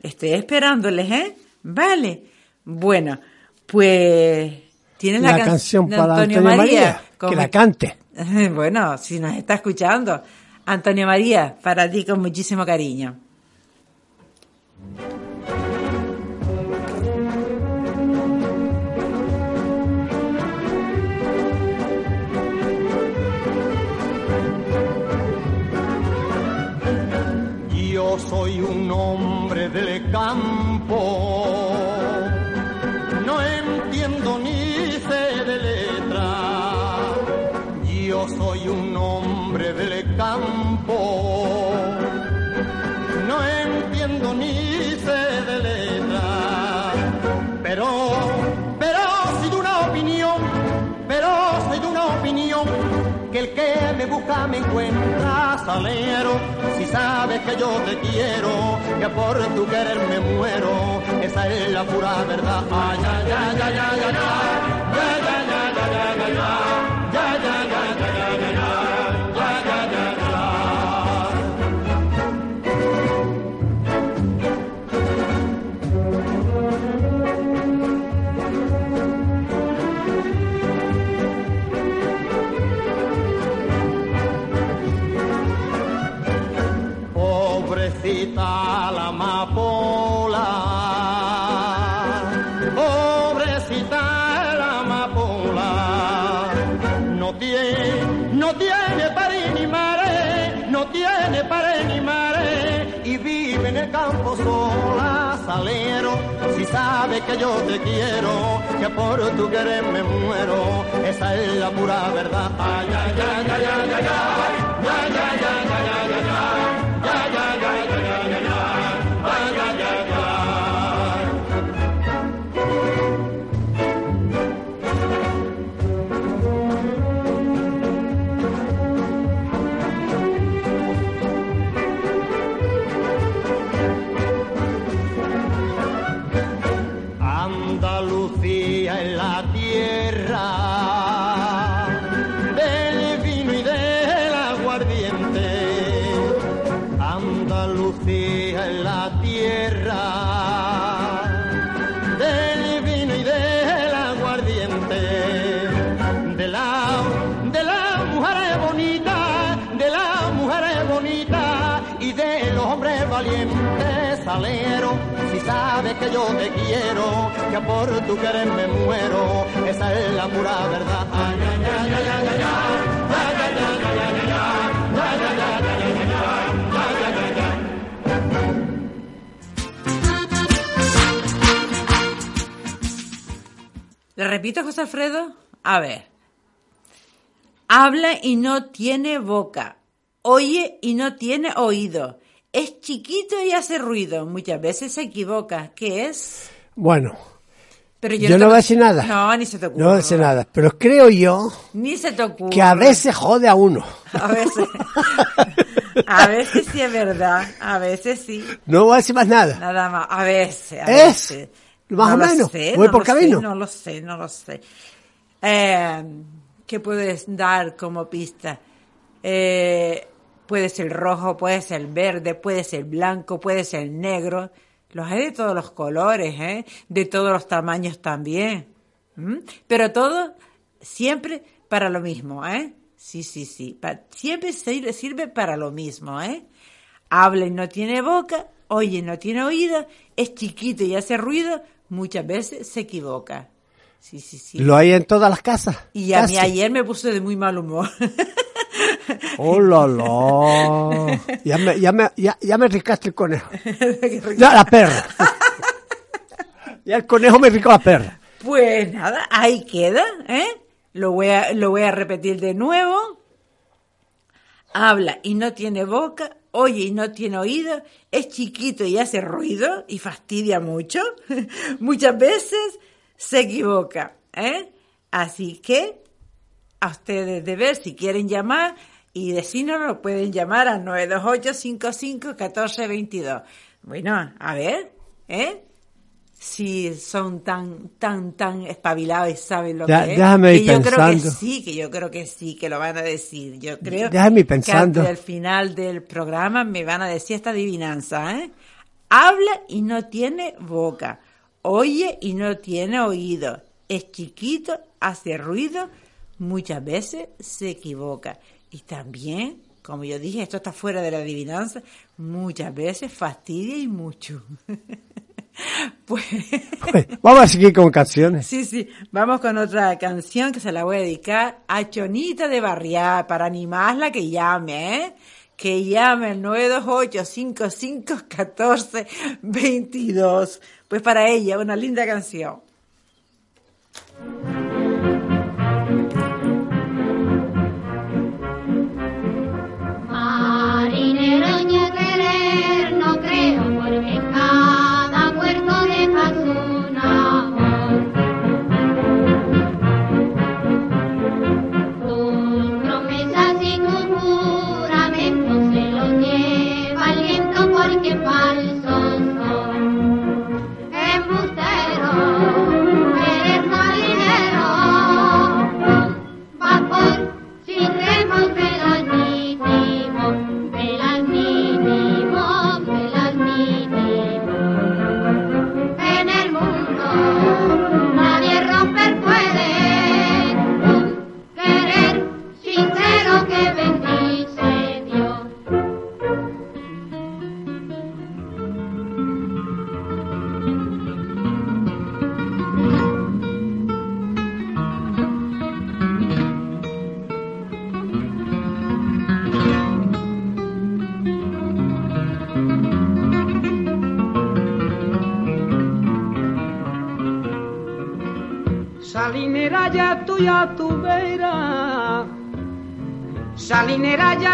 Estoy esperándoles, ¿eh? Vale. Bueno, pues tienen la, La can- canción para Antonio María, con que la cante. Bueno, si nos está escuchando, Antonio María, para ti con muchísimo cariño. Yo soy un hombre del campo que el que me busca me encuentra salero. Si sabes que yo te quiero, que por tu querer me muero, esa es la pura verdad. Ay, ay, ay, ay, ay, ay, ay, ay, ay, ay, ay, ay, ay. Ya, ya, ya, ya, ya, que yo te quiero, que por tu querer me muero, esa es la pura verdad. Ay, ay, ay, ay, ay, ay, ay, ay, ay, ay, ay, por tu querer me muero, esa es la pura verdad. ¿Le repito, José Alfredo? A ver. Habla y no tiene boca. Oye y no tiene oído. Es chiquito y hace ruido. Muchas veces se equivoca. ¿Qué es? Bueno, pero yo no te- voy a decir nada. No, ni se te ocurre. No voy a decir nada. Pero creo yo Ni se te ocurre. que a veces jode a uno. A veces. A veces sí es verdad. A veces sí. No voy a decir más nada. Nada más. A veces. A ¿Es? veces. Más No o menos. sé, Voy no por lo sé, camino. no lo sé, no lo sé. Eh, ¿Qué puedes dar como pista? Eh, puede ser rojo, puede ser verde, puede ser blanco, puede ser negro. Los hay de todos los colores, ¿eh? De todos los tamaños también. ¿Mm? Pero todo siempre para lo mismo, ¿eh? Sí, sí, sí. Pa- siempre sirve, sirve para lo mismo, ¿eh? Habla y no tiene boca, oye y no tiene oído, es chiquito y hace ruido, muchas veces se equivoca. Sí, sí, sí. Lo hay en todas las casas. Y a mí ayer me puse de muy mal humor. ¡Oh, la, la! Ya me, ya me, ya, ya me el conejo. Ya, la perra. Ya el conejo me ricó la perra. Pues nada, ahí queda, ¿eh? Lo voy a, lo voy a repetir de nuevo. Habla y no tiene boca, oye y no tiene oído, es chiquito y hace ruido y fastidia mucho. Muchas veces se equivoca, ¿eh? Así que a ustedes de ver si quieren llamar y decirnos lo pueden llamar al 928-55-1422. Bueno, a ver, ¿eh? Si son tan, tan, tan espabilados y saben lo Ya- que es. déjame ir que yo creo que pensando. sí, que yo creo que sí, que lo van a decir. Yo creo Déjame ir que pensando. antes del final del programa me van a decir esta adivinanza, ¿eh? Habla y no tiene boca. Oye y no tiene oído. Es chiquito, hace ruido, muchas veces se equivoca. Y también, como yo dije, esto está fuera de la adivinanza, muchas veces fastidia y mucho. pues, Pues, vamos a seguir con canciones. sí, sí, vamos con otra canción que se la voy a dedicar a Chonita de Barrial para animarla que llame, ¿eh? que llame al 928-5514-22. Pues para ella, una linda canción. Salinera ya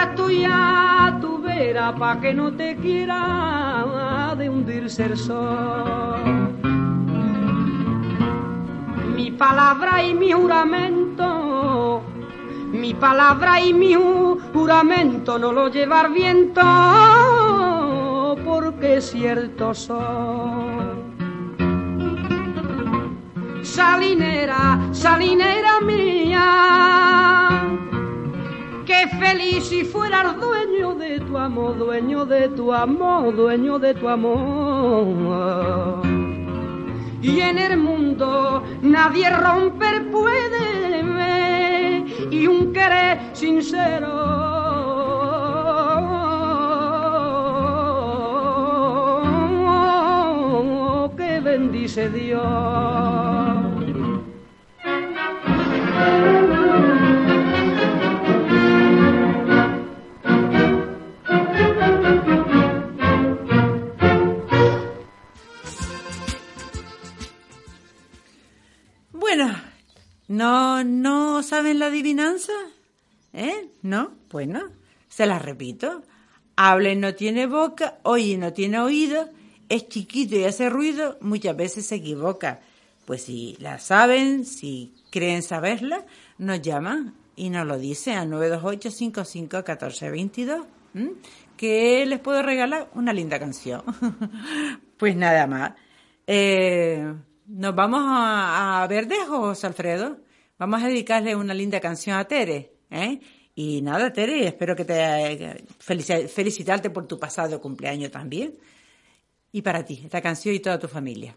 estoy a tu vera pa' que no te quiera de hundirse el sol. Mi palabra y mi juramento, mi palabra y mi juramento no lo llevar viento porque cierto soy. Salinera, salinera mía Qué feliz si fueras dueño de tu amor, dueño de tu amor, dueño de tu amor. Y en el mundo nadie romper puede ver y un querer sincero. que bendice Dios. Bueno, ¿no, no saben la adivinanza? ¿Eh? ¿No? Bueno, se la repito. Hable no tiene boca, oye no tiene oído, es chiquito y hace ruido, muchas veces se equivoca. Pues si la saben, si creen saberla, nos llaman y nos lo dicen al 928-551422, que les puedo regalar una linda canción. pues nada más. Eh, nos vamos a, a Verdejos, Alfredo. Vamos a dedicarle una linda canción a Tere. ¿eh? Y nada, Tere, espero que te felicitarte por tu pasado cumpleaños también. Y para ti, esta canción y toda tu familia.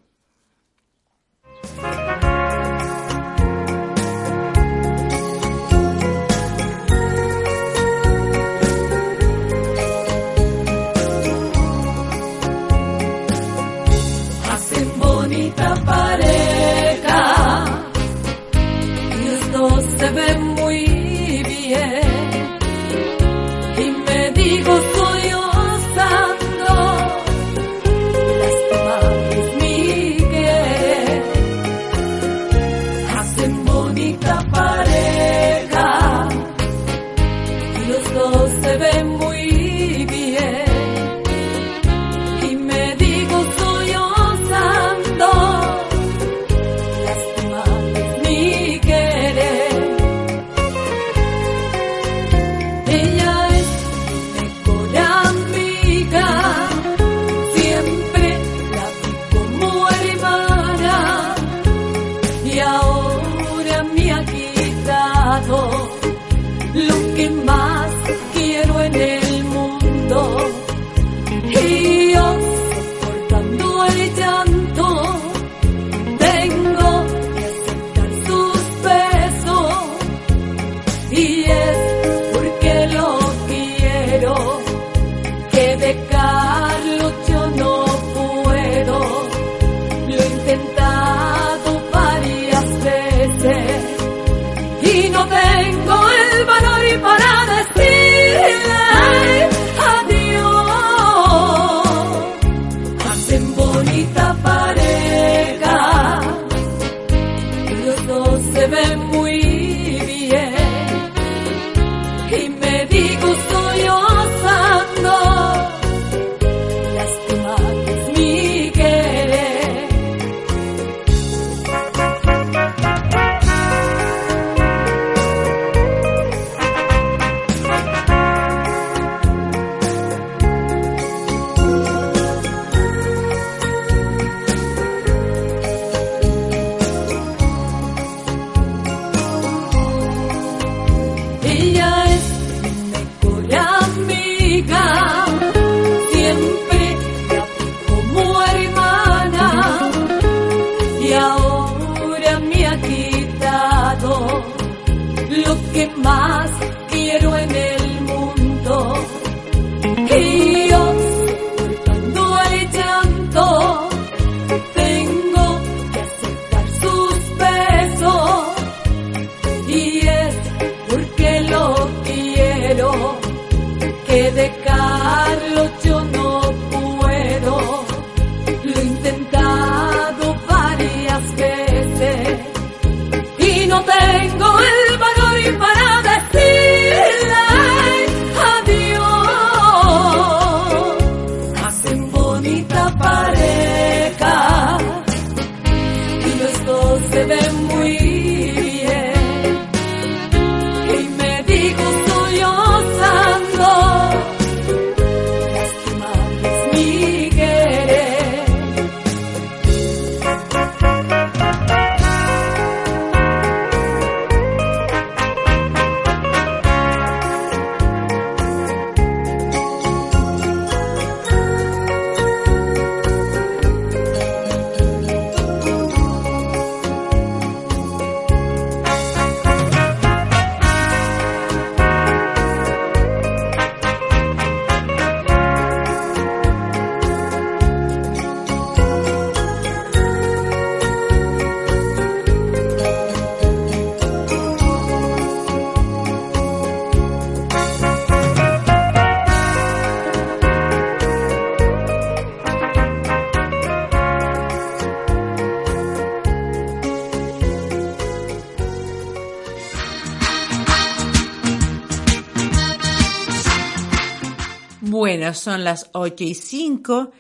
Bueno, son las 8 y 5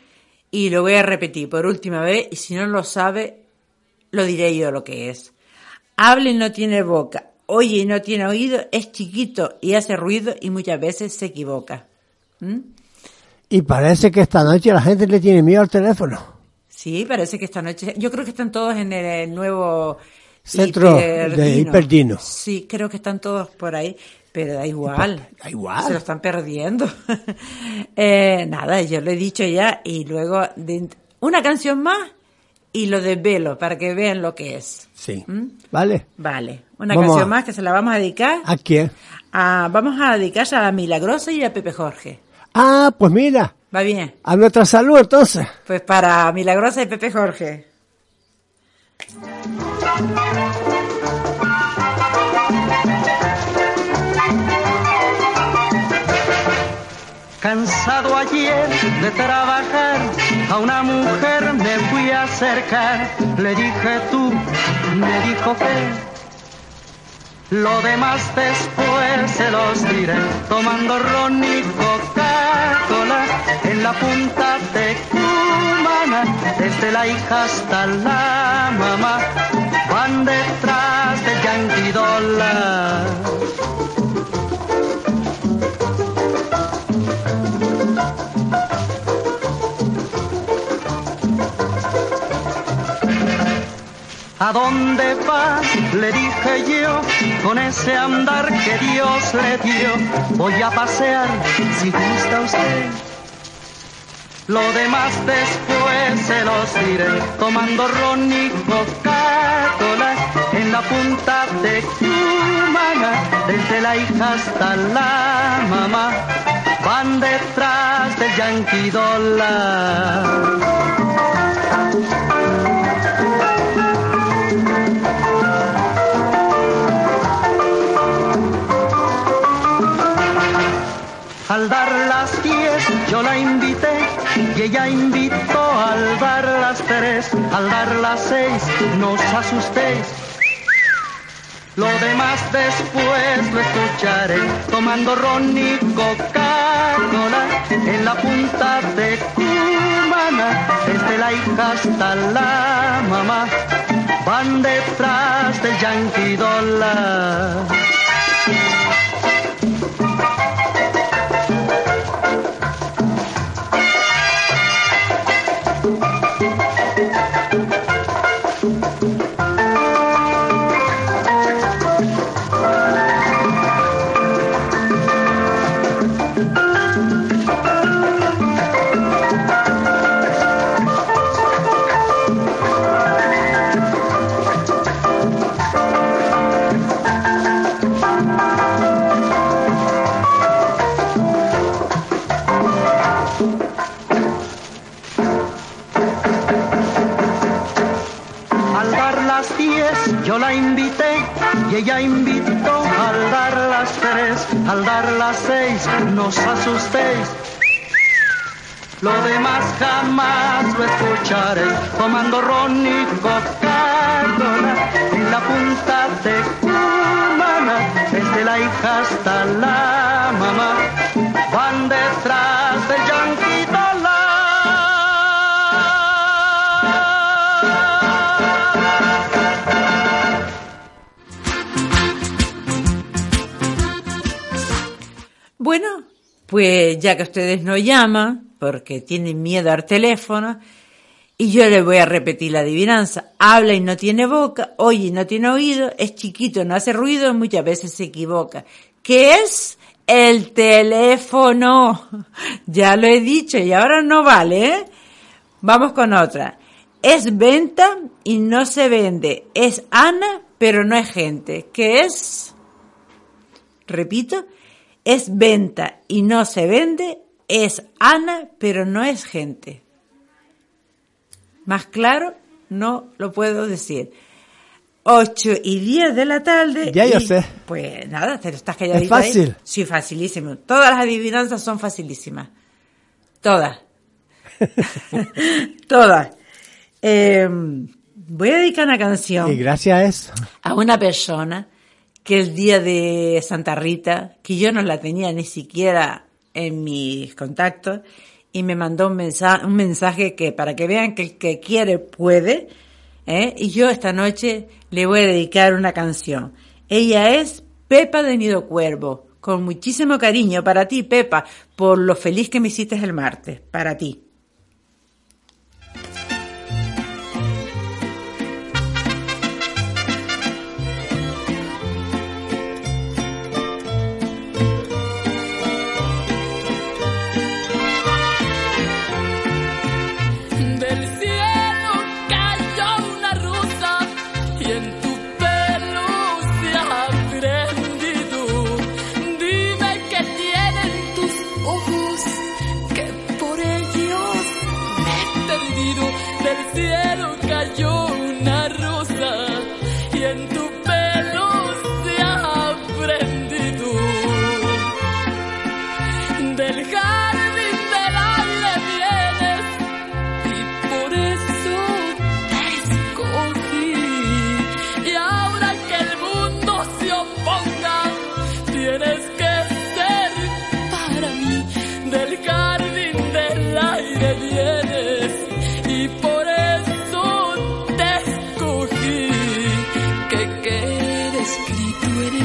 y lo voy a repetir por última vez y si no lo sabe, lo diré yo lo que es. Habla y no tiene boca, oye y no tiene oído, es chiquito y hace ruido y muchas veces se equivoca. ¿Mm? Y parece que esta noche la gente le tiene miedo al teléfono. Sí, parece que esta noche, yo creo que están todos en el, el nuevo Centro de Hiperdino. Sí, creo que están todos por ahí, pero da igual. Da igual. Se lo están perdiendo. Eh, nada, yo lo he dicho ya y luego de- una canción más y lo desvelo para que vean lo que es. Sí. ¿Mm? ¿Vale? Vale, una Vamos canción a- más que se la vamos a dedicar. ¿A quién? a- vamos a dedicarse a la Milagrosa y a Pepe Jorge. Ah, pues mira, ¿Va bien? a nuestra salud entonces. Pues para Milagrosa y Pepe Jorge. Cansado ayer de trabajar, a una mujer me fui a acercar. Le dije tú, me dijo que lo demás después se los diré. Tomando ron y Coca-Cola en la punta de Cumana, desde la hija hasta la mamá, van detrás de Yankee Dollar. ¿A dónde va? Le dije yo, con ese andar que Dios le dio. Voy a pasear, si gusta usted. Lo demás después se los diré, tomando ron y Coca-Cola en la punta de Cumana, desde la hija hasta la mamá, van detrás del Yankee Dollar. Y ella invitó al tres, al dar las seis, no os asustéis. Lo demás después lo escucharé tomando ron y Coca-Cola en la punta de Cumana. Desde la hija hasta la mamá van detrás del Yankee Dollar. Ella invitó al dar las tres, al dar las seis, no os asustéis. Lo demás jamás lo escucharé, tomando ron y Coca-Cola en la punta de Cumana, desde la hija hasta la mamá, van detrás Bueno, pues ya que ustedes no llaman, porque tienen miedo al teléfono, y yo les voy a repetir la adivinanza. Habla y no tiene boca, oye y no tiene oído, es chiquito, no hace ruido, muchas veces se equivoca. ¿Qué es? El teléfono. Ya lo he dicho y ahora no vale, ¿eh? Vamos con otra. Es venta y no se vende. Es Ana, pero no es gente. ¿Qué es? Repito, es venta y no se vende, es Ana, pero no es gente. Más claro, no lo puedo decir. 8 y 10 de la tarde. Ya yo sé. Pues nada, te estás calladita Es fácil. ahí. Sí, facilísimo. Todas las adivinanzas son facilísimas. Todas. Todas. Eh, voy a dedicar una canción Y gracias a eso. a una persona que el día de Santa Rita, que yo no la tenía ni siquiera en mis contactos, y me mandó un mensaje, un mensaje que para que vean que el que quiere puede, ¿eh? y yo esta noche le voy a dedicar una canción. Ella es Pepa de Nido Cuervo, con muchísimo cariño para ti, Pepa, por lo feliz que me hiciste el martes, para ti.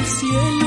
Cielo,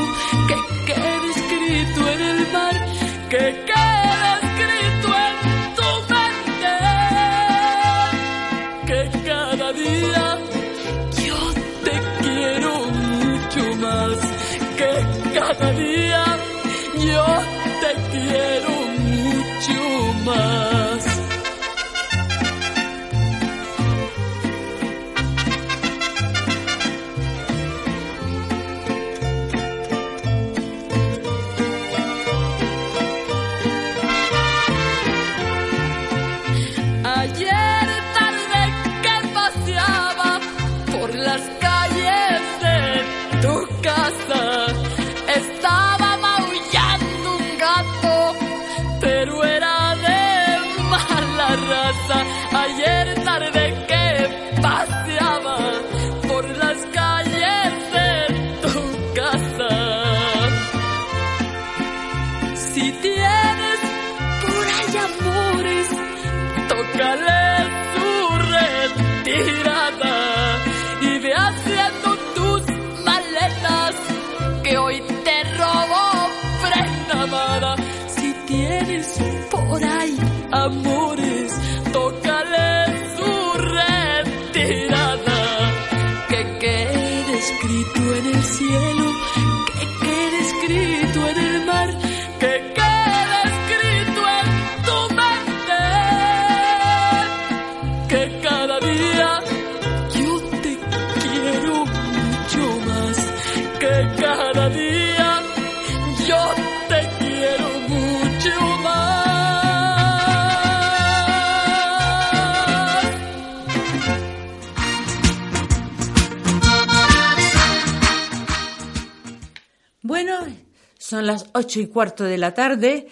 son las ocho y cuarto de la tarde,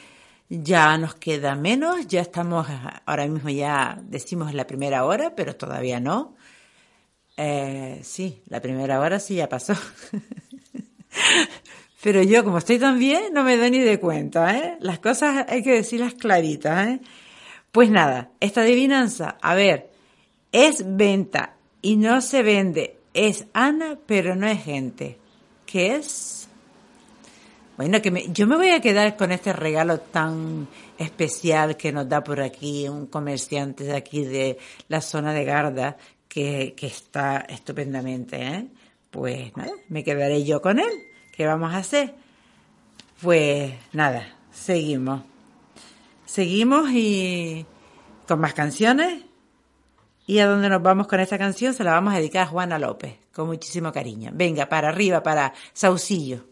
ya nos queda menos, ya estamos, ahora mismo ya decimos la primera hora, pero todavía no. Eh, sí, la primera hora sí ya pasó. pero yo, como estoy tan bien, no me doy ni de cuenta, ¿eh? Las cosas hay que decirlas claritas, ¿eh? Pues nada, esta adivinanza, a ver, es venta y no se vende, es Ana, pero no es gente. ¿Qué es? Bueno, que me- yo me voy a quedar con este regalo tan especial que nos da por aquí un comerciante de aquí de la zona de Garda, que, está estupendamente, ¿eh? Pues nada, me quedaré yo con él. ¿Qué vamos a hacer? Pues nada, seguimos. Seguimos y con más canciones. ¿Y a dónde nos vamos con esta canción? Se la vamos a dedicar a Juana López, con muchísimo cariño. Venga, para arriba, para Saucillo.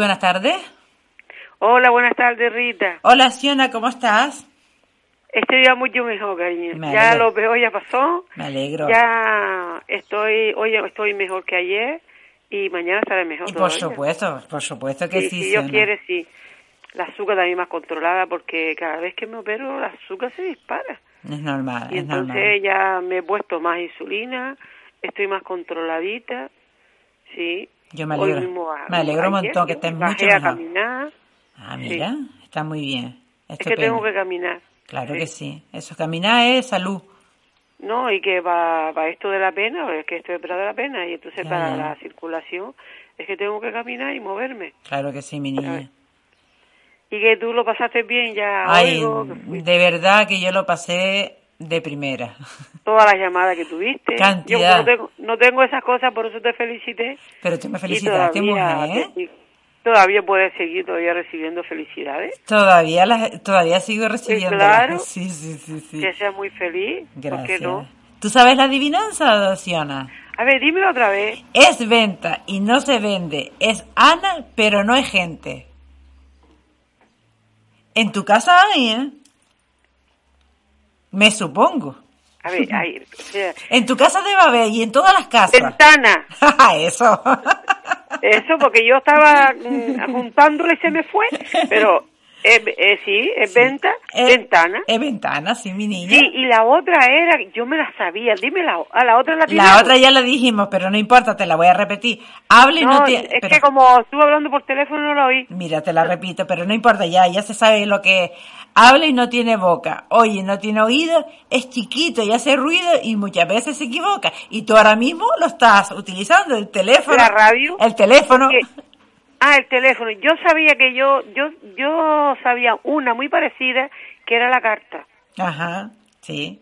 Buenas tardes. Hola, buenas tardes, Rita. Hola, Siona, ¿cómo estás? Este día mucho mejor, cariño. Me Ya lo peor ya pasó. Me alegro. Ya estoy, hoy estoy mejor que ayer y mañana estaré mejor. Y por todavía. supuesto, por supuesto que Sí, sí, si Dios Siona. quiere, sí. La azúcar también más controlada porque cada vez que me opero, la azúcar se dispara. Es normal, Y es normal. entonces ya me he puesto más insulina, estoy más controladita, sí. Yo me Hoy alegro. mismo Me alegro un montón que estés mucho a mejor. caminar, Ah, sí. mira, está muy bien. es que Estupendo. tengo que caminar. Claro sí. que sí. Eso, caminar es salud. No, y que va, va esto de la pena, es que estoy operada de la pena, y entonces Ya, para ya. la circulación es que tengo que caminar y moverme. Claro que sí, mi niña. Y que tú lo pasaste bien, ya Ay, oigo, de verdad que yo lo pasé de primera. todas las llamadas que tuviste. Cantidad. Yo no tengo, no tengo esas cosas, por eso te felicité. Pero tú me felicitaste, todavía, mujer. ¿eh? te- todavía puedes seguir todavía recibiendo felicidades. Todavía las, todavía sigo recibiendo. claro. Sí, sí, sí, sí. Que seas muy feliz. ¿Por Gracias. qué no? ¿Tú sabes la adivinanza, Siona? A ver, dímelo otra vez. Es venta y no se vende. Es Ana, pero no es gente. En tu casa hay, ¿eh? Me supongo. A ver, ahí, o sea, En tu casa debe haber y en todas las casas. ventana. Eso. Eso porque yo estaba mm, juntándole y se me fue. Pero eh, eh, sí, es venta, ventana. Es ventana, sí, mi niña. Sí, y la otra era, yo me la sabía, dime la, a la otra la La otra ya la dijimos, pero no importa, te la voy a repetir. Habla y no, No, tiene... es pero- que como estuve hablando por teléfono no la oí. Mira, te la repito, pero no importa, ya, ya se sabe lo que. Habla y no tiene boca, oye, no tiene oído, es chiquito y hace ruido y muchas veces se equivoca. Y tú ahora mismo lo estás utilizando, el teléfono. La radio. El teléfono. Ah, el teléfono. Yo sabía que yo, yo, yo sabía una muy parecida que era la carta. Ajá, sí.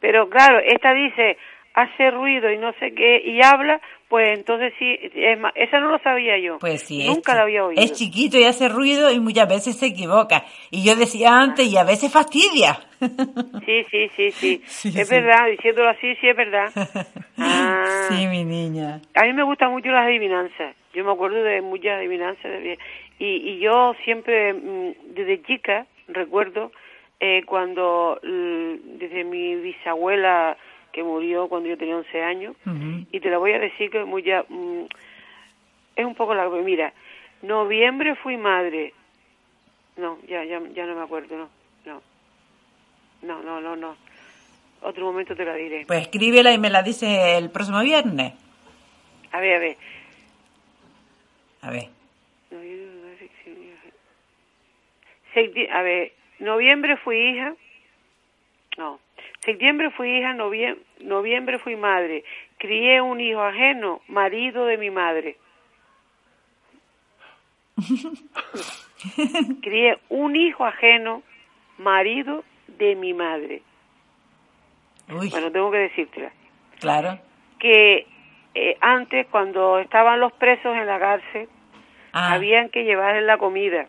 Pero claro, esta dice hace ruido y no sé qué y habla, pues entonces sí, es más, esa no lo sabía yo. Pues sí, Nunca la había oído. es chiquito y hace ruido y muchas veces se equivoca. Y yo decía antes, y a veces fastidia. Sí, sí, sí, sí. Sí, es sí. verdad, diciéndolo así, sí es verdad. Ah. Sí, mi niña. A mí me gustan mucho las adivinanzas. Yo me acuerdo de muchas adivinanzas. de- Y, y yo siempre, mm, desde chica, recuerdo eh, cuando, desde mi bisabuela que murió cuando yo tenía 11 años, y te la voy a decir que muy ya, mm, es un poco la mira noviembre fui madre. No ya ya ya no me acuerdo no no. No no no no. Otro momento te la diré. Pues escríbela y me la dice el próximo viernes. a ver a ver. A ver. A ver noviembre fui hija. No septiembre fui hija noviem- noviembre fui madre. Crié un hijo ajeno marido de mi madre. Crié un hijo ajeno marido de mi madre. Uy, bueno tengo que decírtela. Claro. que eh, antes cuando estaban los presos en la cárcel Ah, habían que llevarles la comida.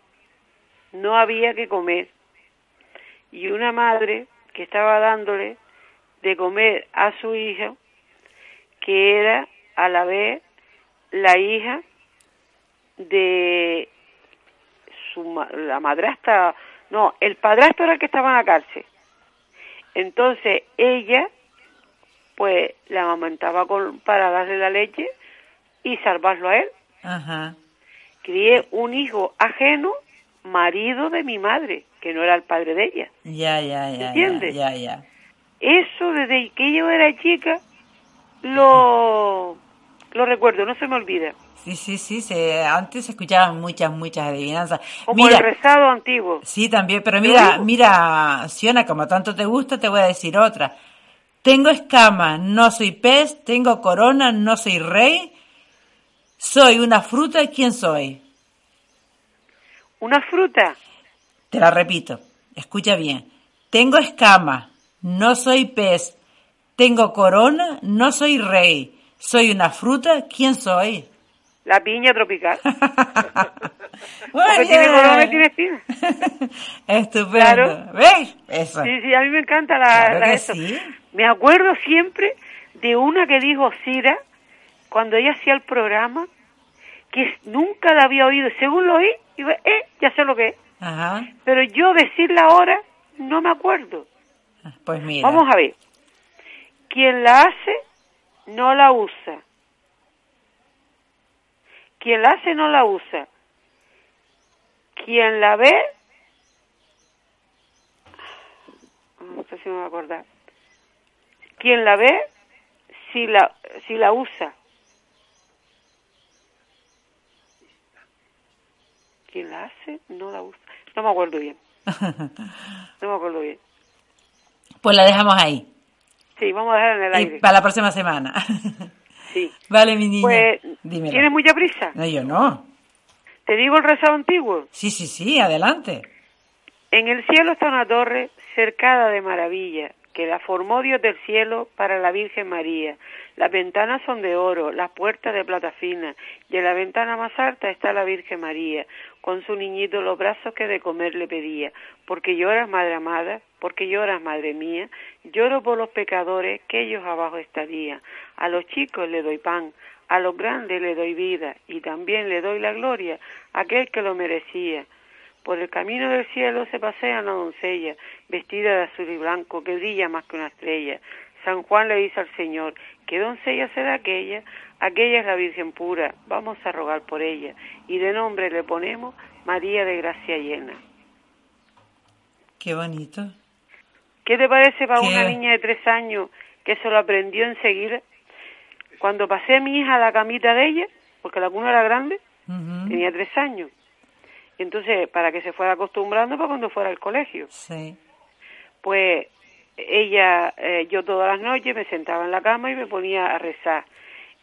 No había que comer. Y una madre que estaba dándole de comer a su hija que era a la vez la hija de su ma- la madrastra no el padrastro era el que estaba en la cárcel. Entonces ella pues la amamantaba con, para darle la leche y salvarlo a él. Ajá. crié un hijo ajeno, marido de mi madre, que no era el padre de ella. Ya, ya, ya. ¿Entiendes? Ya, ya. Eso desde que yo era chica lo, lo recuerdo, no se me olvida. Sí, sí, sí. Se, antes se escuchaban muchas, muchas adivinanzas. Como Mira, el rezado antiguo. Sí, también, pero ¿Lo mira, mira, Siona, como tanto te gusta, te voy a decir otra. Tengo escamas, no soy pez, tengo corona, no soy rey, soy una fruta, ¿quién soy? Una fruta. Te la repito, escucha bien. Tengo escamas, no soy pez, tengo corona, no soy rey, soy una fruta, ¿quién soy? La piña tropical. Porque tiene corona y tiene espina. Estupendo. Claro. ¿Ves? Eso. Sí, sí, a mí me encanta la, Claro la que eso. sí. Me acuerdo siempre de una que dijo Cira cuando ella hacía el programa, que nunca la había oído. Según lo oí, iba, eh, ya sé lo que es. Ajá. Pero yo decirla ahora no me acuerdo. Pues mira. Vamos a ver. Quien la hace, no la usa. Quien la hace, no la usa. Quien la ve... No sé si me voy a acordar. Quien la ve, si la, si la usa. Quien la hace, no la usa. No me acuerdo bien. No me acuerdo bien. Pues la dejamos ahí. Sí, vamos a dejar en el Y aire. para la próxima semana. Sí. Vale, mi niña. Pues, Dímelo. ¿tienes mucha prisa? No, yo no. ¿Te digo el rezado antiguo? Sí, sí, sí, adelante. En el cielo está una torre cercada de maravilla, que la formó Dios del cielo para la Virgen María. Las ventanas son de oro, las puertas de plata fina, y en la ventana más alta está la Virgen María, con su niñito los brazos que de comer le pedía. Porque lloras, madre amada, porque lloras, madre mía, lloro por los pecadores, que ellos abajo estarían. A los chicos le doy pan, a los grandes le doy vida, y también le doy la gloria a aquel que lo merecía. Por el camino del cielo se pasea una doncella, vestida de azul y blanco, que brilla más que una estrella. San Juan le dice al Señor, ¿qué doncella será aquella? Aquella es la Virgen pura, vamos a rogar por ella. Y de nombre le ponemos María de Gracia Llena. Qué bonito. ¿Qué te parece para ¿Qué? una niña de tres años que se lo aprendió enseguida? Cuando pasé a mi hija a la camita de ella, porque la cuna era grande, tenía tres años. Y entonces, para que se fuera acostumbrando para cuando fuera al colegio. Sí. pues ella, eh, yo todas las noches me sentaba en la cama y me ponía a rezar.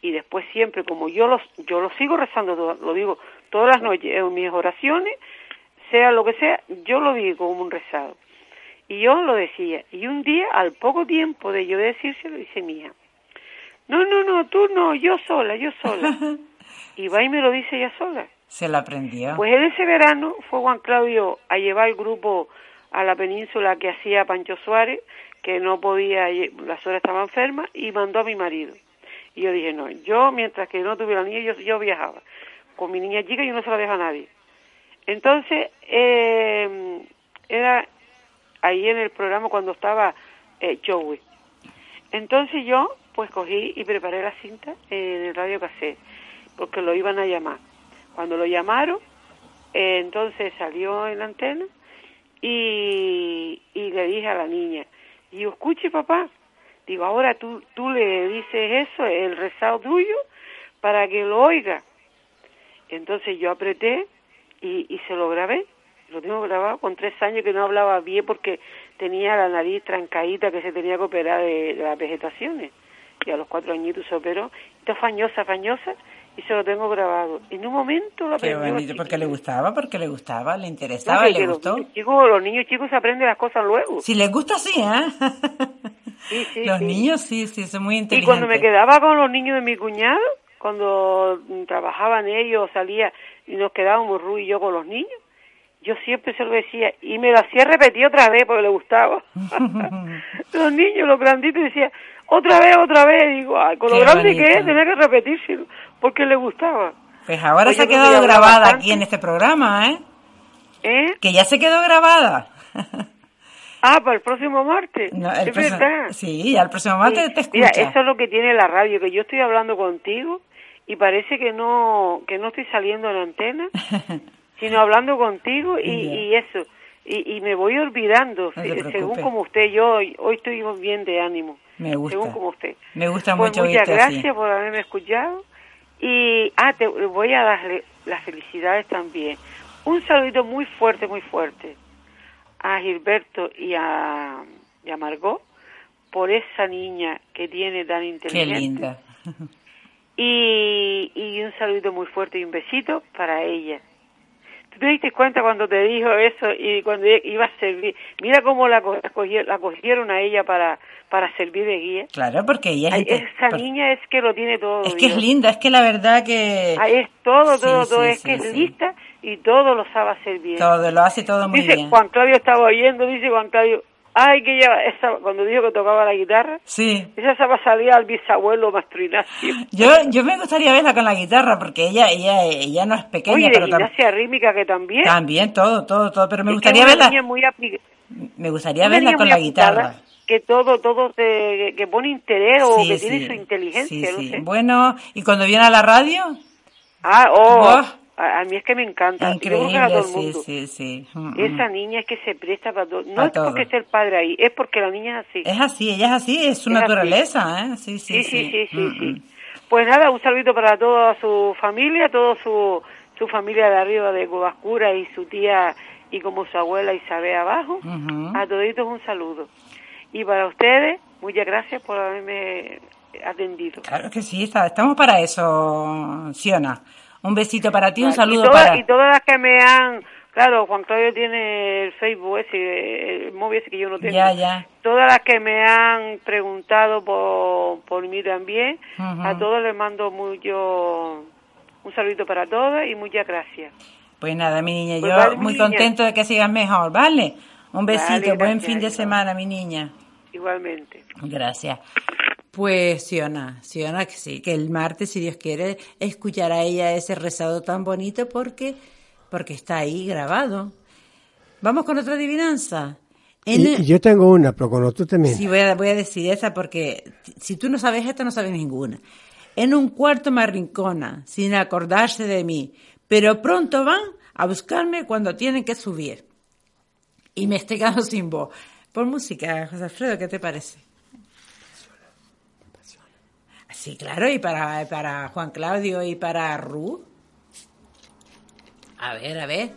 Y después siempre, como yo los, yo lo sigo rezando, todo- lo digo todas las noches en mis oraciones, sea lo que sea, yo lo digo como un rezado. Y yo lo decía. Y un día, al poco tiempo de yo decírselo, dice hija, no, no, no, tú no, yo sola, yo sola. y va y me lo dice ella sola. Se la aprendió. Pues en ese verano fue Juan Claudio a llevar el grupo a la península que hacía Pancho Suárez, que no podía, la suegra estaba enferma, y mandó a mi marido. Y yo dije, no, yo mientras que no tuviera niña, yo, yo viajaba. Con mi niña chica yo no se la dejo a nadie. Entonces, eh, era ahí en el programa cuando estaba eh, Joey. Entonces yo, pues cogí y preparé la cinta en el radio cassette, porque lo iban a llamar. Cuando lo llamaron, eh, entonces salió en la antena y, y le dije a la niña, digo, escuche papá, digo, ahora tú, tú le dices eso, el rezado tuyo, para que lo oiga. Entonces yo apreté y, y se lo grabé, lo tengo grabado con tres años que no hablaba bien porque tenía la nariz trancadita que se tenía que operar de, de las vegetaciones. Y a los cuatro añitos se operó, está fañosa, fañosa, y se lo tengo grabado. En un momento lo Qué aprendió. bonito, porque le gustaba, porque le gustaba, le No, interesaba, que- le que los gustó. niños chicos, los niños chicos aprenden las cosas luego. Si les gusta, sí, ¿eh? Sí, sí, Los sí. niños sí, sí, son muy Y inteligentes. cuando me quedaba con los niños de mi cuñado, cuando mm, trabajaban ellos, salía y nos quedábamos Ru y yo con los niños, yo siempre se lo decía y me lo hacía repetir otra vez porque le gustaba. los niños, los granditos, decía otra vez, otra vez. Digo, ay, con lo Qué grande que es, tenía que repetírselo porque le gustaba. Pues ahora se ha quedado grabada bastante. aquí en este programa, ¿eh? ¿Eh? Que ya se quedó grabada. Ah, para el próximo martes. No, el es próximo- verdad. Sí, al próximo martes Sí. te escucha. Mira, eso es lo que tiene la radio, que yo estoy hablando contigo y parece que no que no estoy saliendo en antena, sino hablando contigo y, y eso. Y, y me voy olvidando, No se- según como usted, yo hoy, hoy estoy bien de ánimo, Me gusta. según como usted. Me gusta Pues mucho muchas gracias así. por haberme escuchado y ah, te voy a darle las felicidades también. Un saludito muy fuerte, muy fuerte a Gilberto y a, y a Margot por esa niña que tiene tan Qué inteligente. linda. Y, y un saludito muy fuerte y un besito para ella. ¿Tú te diste cuenta cuando te dijo eso y cuando iba a servir? Mira cómo la, co- la cogi- la cogieron a ella para, para servir de guía. Claro, porque ella es... Ay, esa por- niña es que lo tiene todo. Es que es linda, es que la verdad que... Ay, es todo, Sí, todo, todo. sí, es que es lista y todo lo sabe hacer bien. Todo, lo hace todo muy dice, bien. Juan Claudio estaba oyendo, dice Juan Claudio, ay, que ella, esa, cuando dijo que tocaba la guitarra, Sí. esa se va a salir al bisabuelo Mastro Ignacio. Yo, yo me gustaría verla con la guitarra porque ella, ella, ella no es pequeña, Oye, de pero tam- gimnasia rítmica que también. también todo, todo, todo. Pero me Es gustaría verla, muy me gustaría una verla con la guitarra. Que todo, todo, te- que pone interés o Sí, que sí. tiene su inteligencia, Sí, no sí. sé. Bueno, y cuando viene a la radio, Ah, oh, Buah, A, a mí es que me encanta. Yo creo que a Increíble, todo el sí, mundo. sí, sí. Mm, mm. Esa niña es que se presta para todo. No es todo. porque esté el padre ahí, es porque la niña es así. Es así, ella es así, es su Es así. naturaleza, ¿eh? Sí, sí, Sí, sí, sí, sí, Mm, sí. mm. Pues nada, un saludito para toda su familia, toda su, su familia de arriba de Cubascura y su tía y como su abuela Isabel abajo. A toditos un saludo. Y para ustedes, muchas gracias por haberme atendido. Claro que sí, está- estamos para eso, Siona. Un besito para ti, un Vale, saludo y todas, para... y todas las que me han... Claro, Juan Claudio tiene el Facebook ese, el móvil ese que yo no tengo. Ya, ya. Todas las que me han preguntado por, por mí también, a todos les mando mucho... Un saludito para todas y muchas gracias. Pues nada, mi niña, Pues yo vale, muy niña. contento de que sigas mejor, ¿vale? Un besito, Vale, buen fin de semana, mi niña. Igualmente. Gracias. Pues Siona, Siona, que sí, que el martes, si Dios quiere, escuchará ella ese rezado tan bonito porque, porque está ahí grabado. Vamos con otra adivinanza. En Y, yo tengo una, pero cuando tú termines. Sí, voy a, voy a decir esa porque si tú no sabes esto, no sabes ninguna. En un cuarto me arrincona, sin acordarse de mí, pero pronto van a buscarme cuando tienen que subir. Y me estoy quedando sin voz. Por música, José Alfredo, ¿qué te parece? Sí, claro, y para, para Juan Claudio y para Ru. A ver, a ver.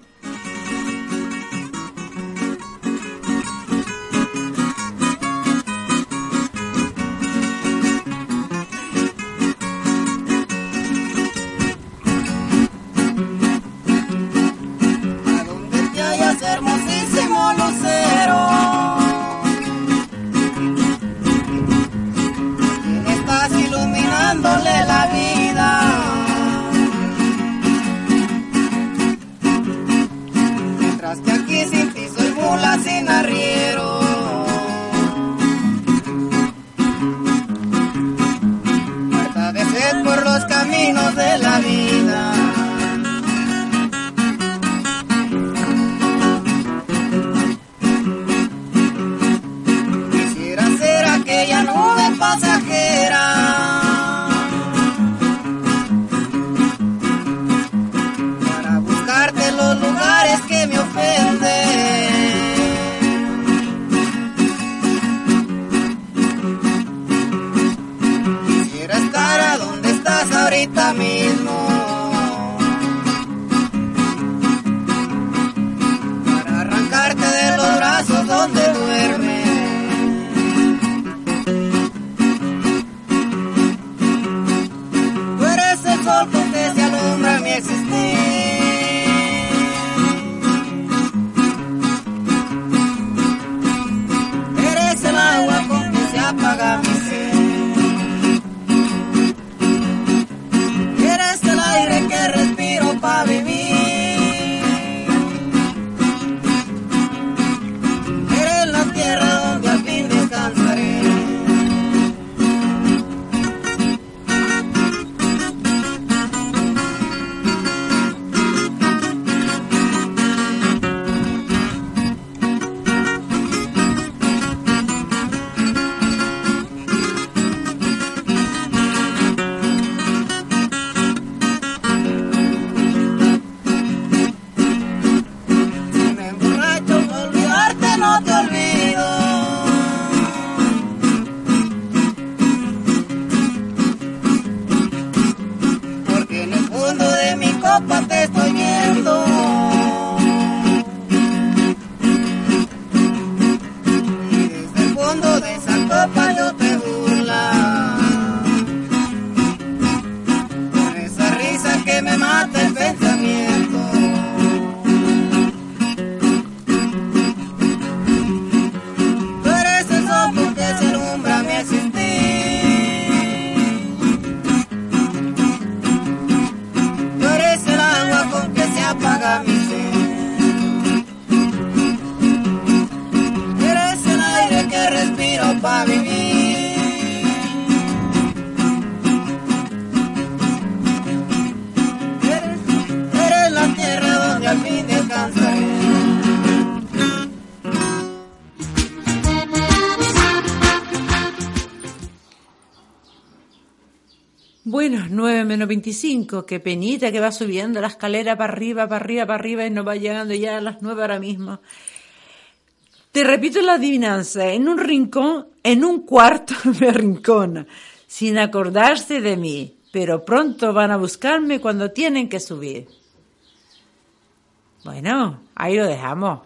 Mata 9 menos 25, qué penita que va subiendo la escalera para arriba, para arriba, para arriba y no va llegando ya a las 9 ahora mismo. Te repito la adivinanza, en un rincón, en un cuarto me rincona, sin acordarse de mí, pero pronto van a buscarme cuando tienen que subir. Bueno, ahí lo dejamos.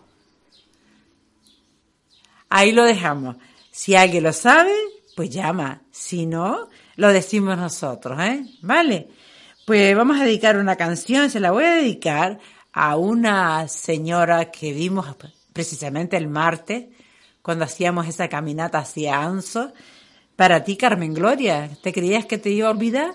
Ahí lo dejamos. Si alguien lo sabe, pues llama. Si no, lo decimos nosotros, ¿eh? ¿Vale? Pues vamos a dedicar una canción, se la voy a dedicar a una señora que vimos precisamente el martes, cuando hacíamos esa caminata hacia Anso. Para ti, Carmen Gloria, ¿te creías que te iba a olvidar?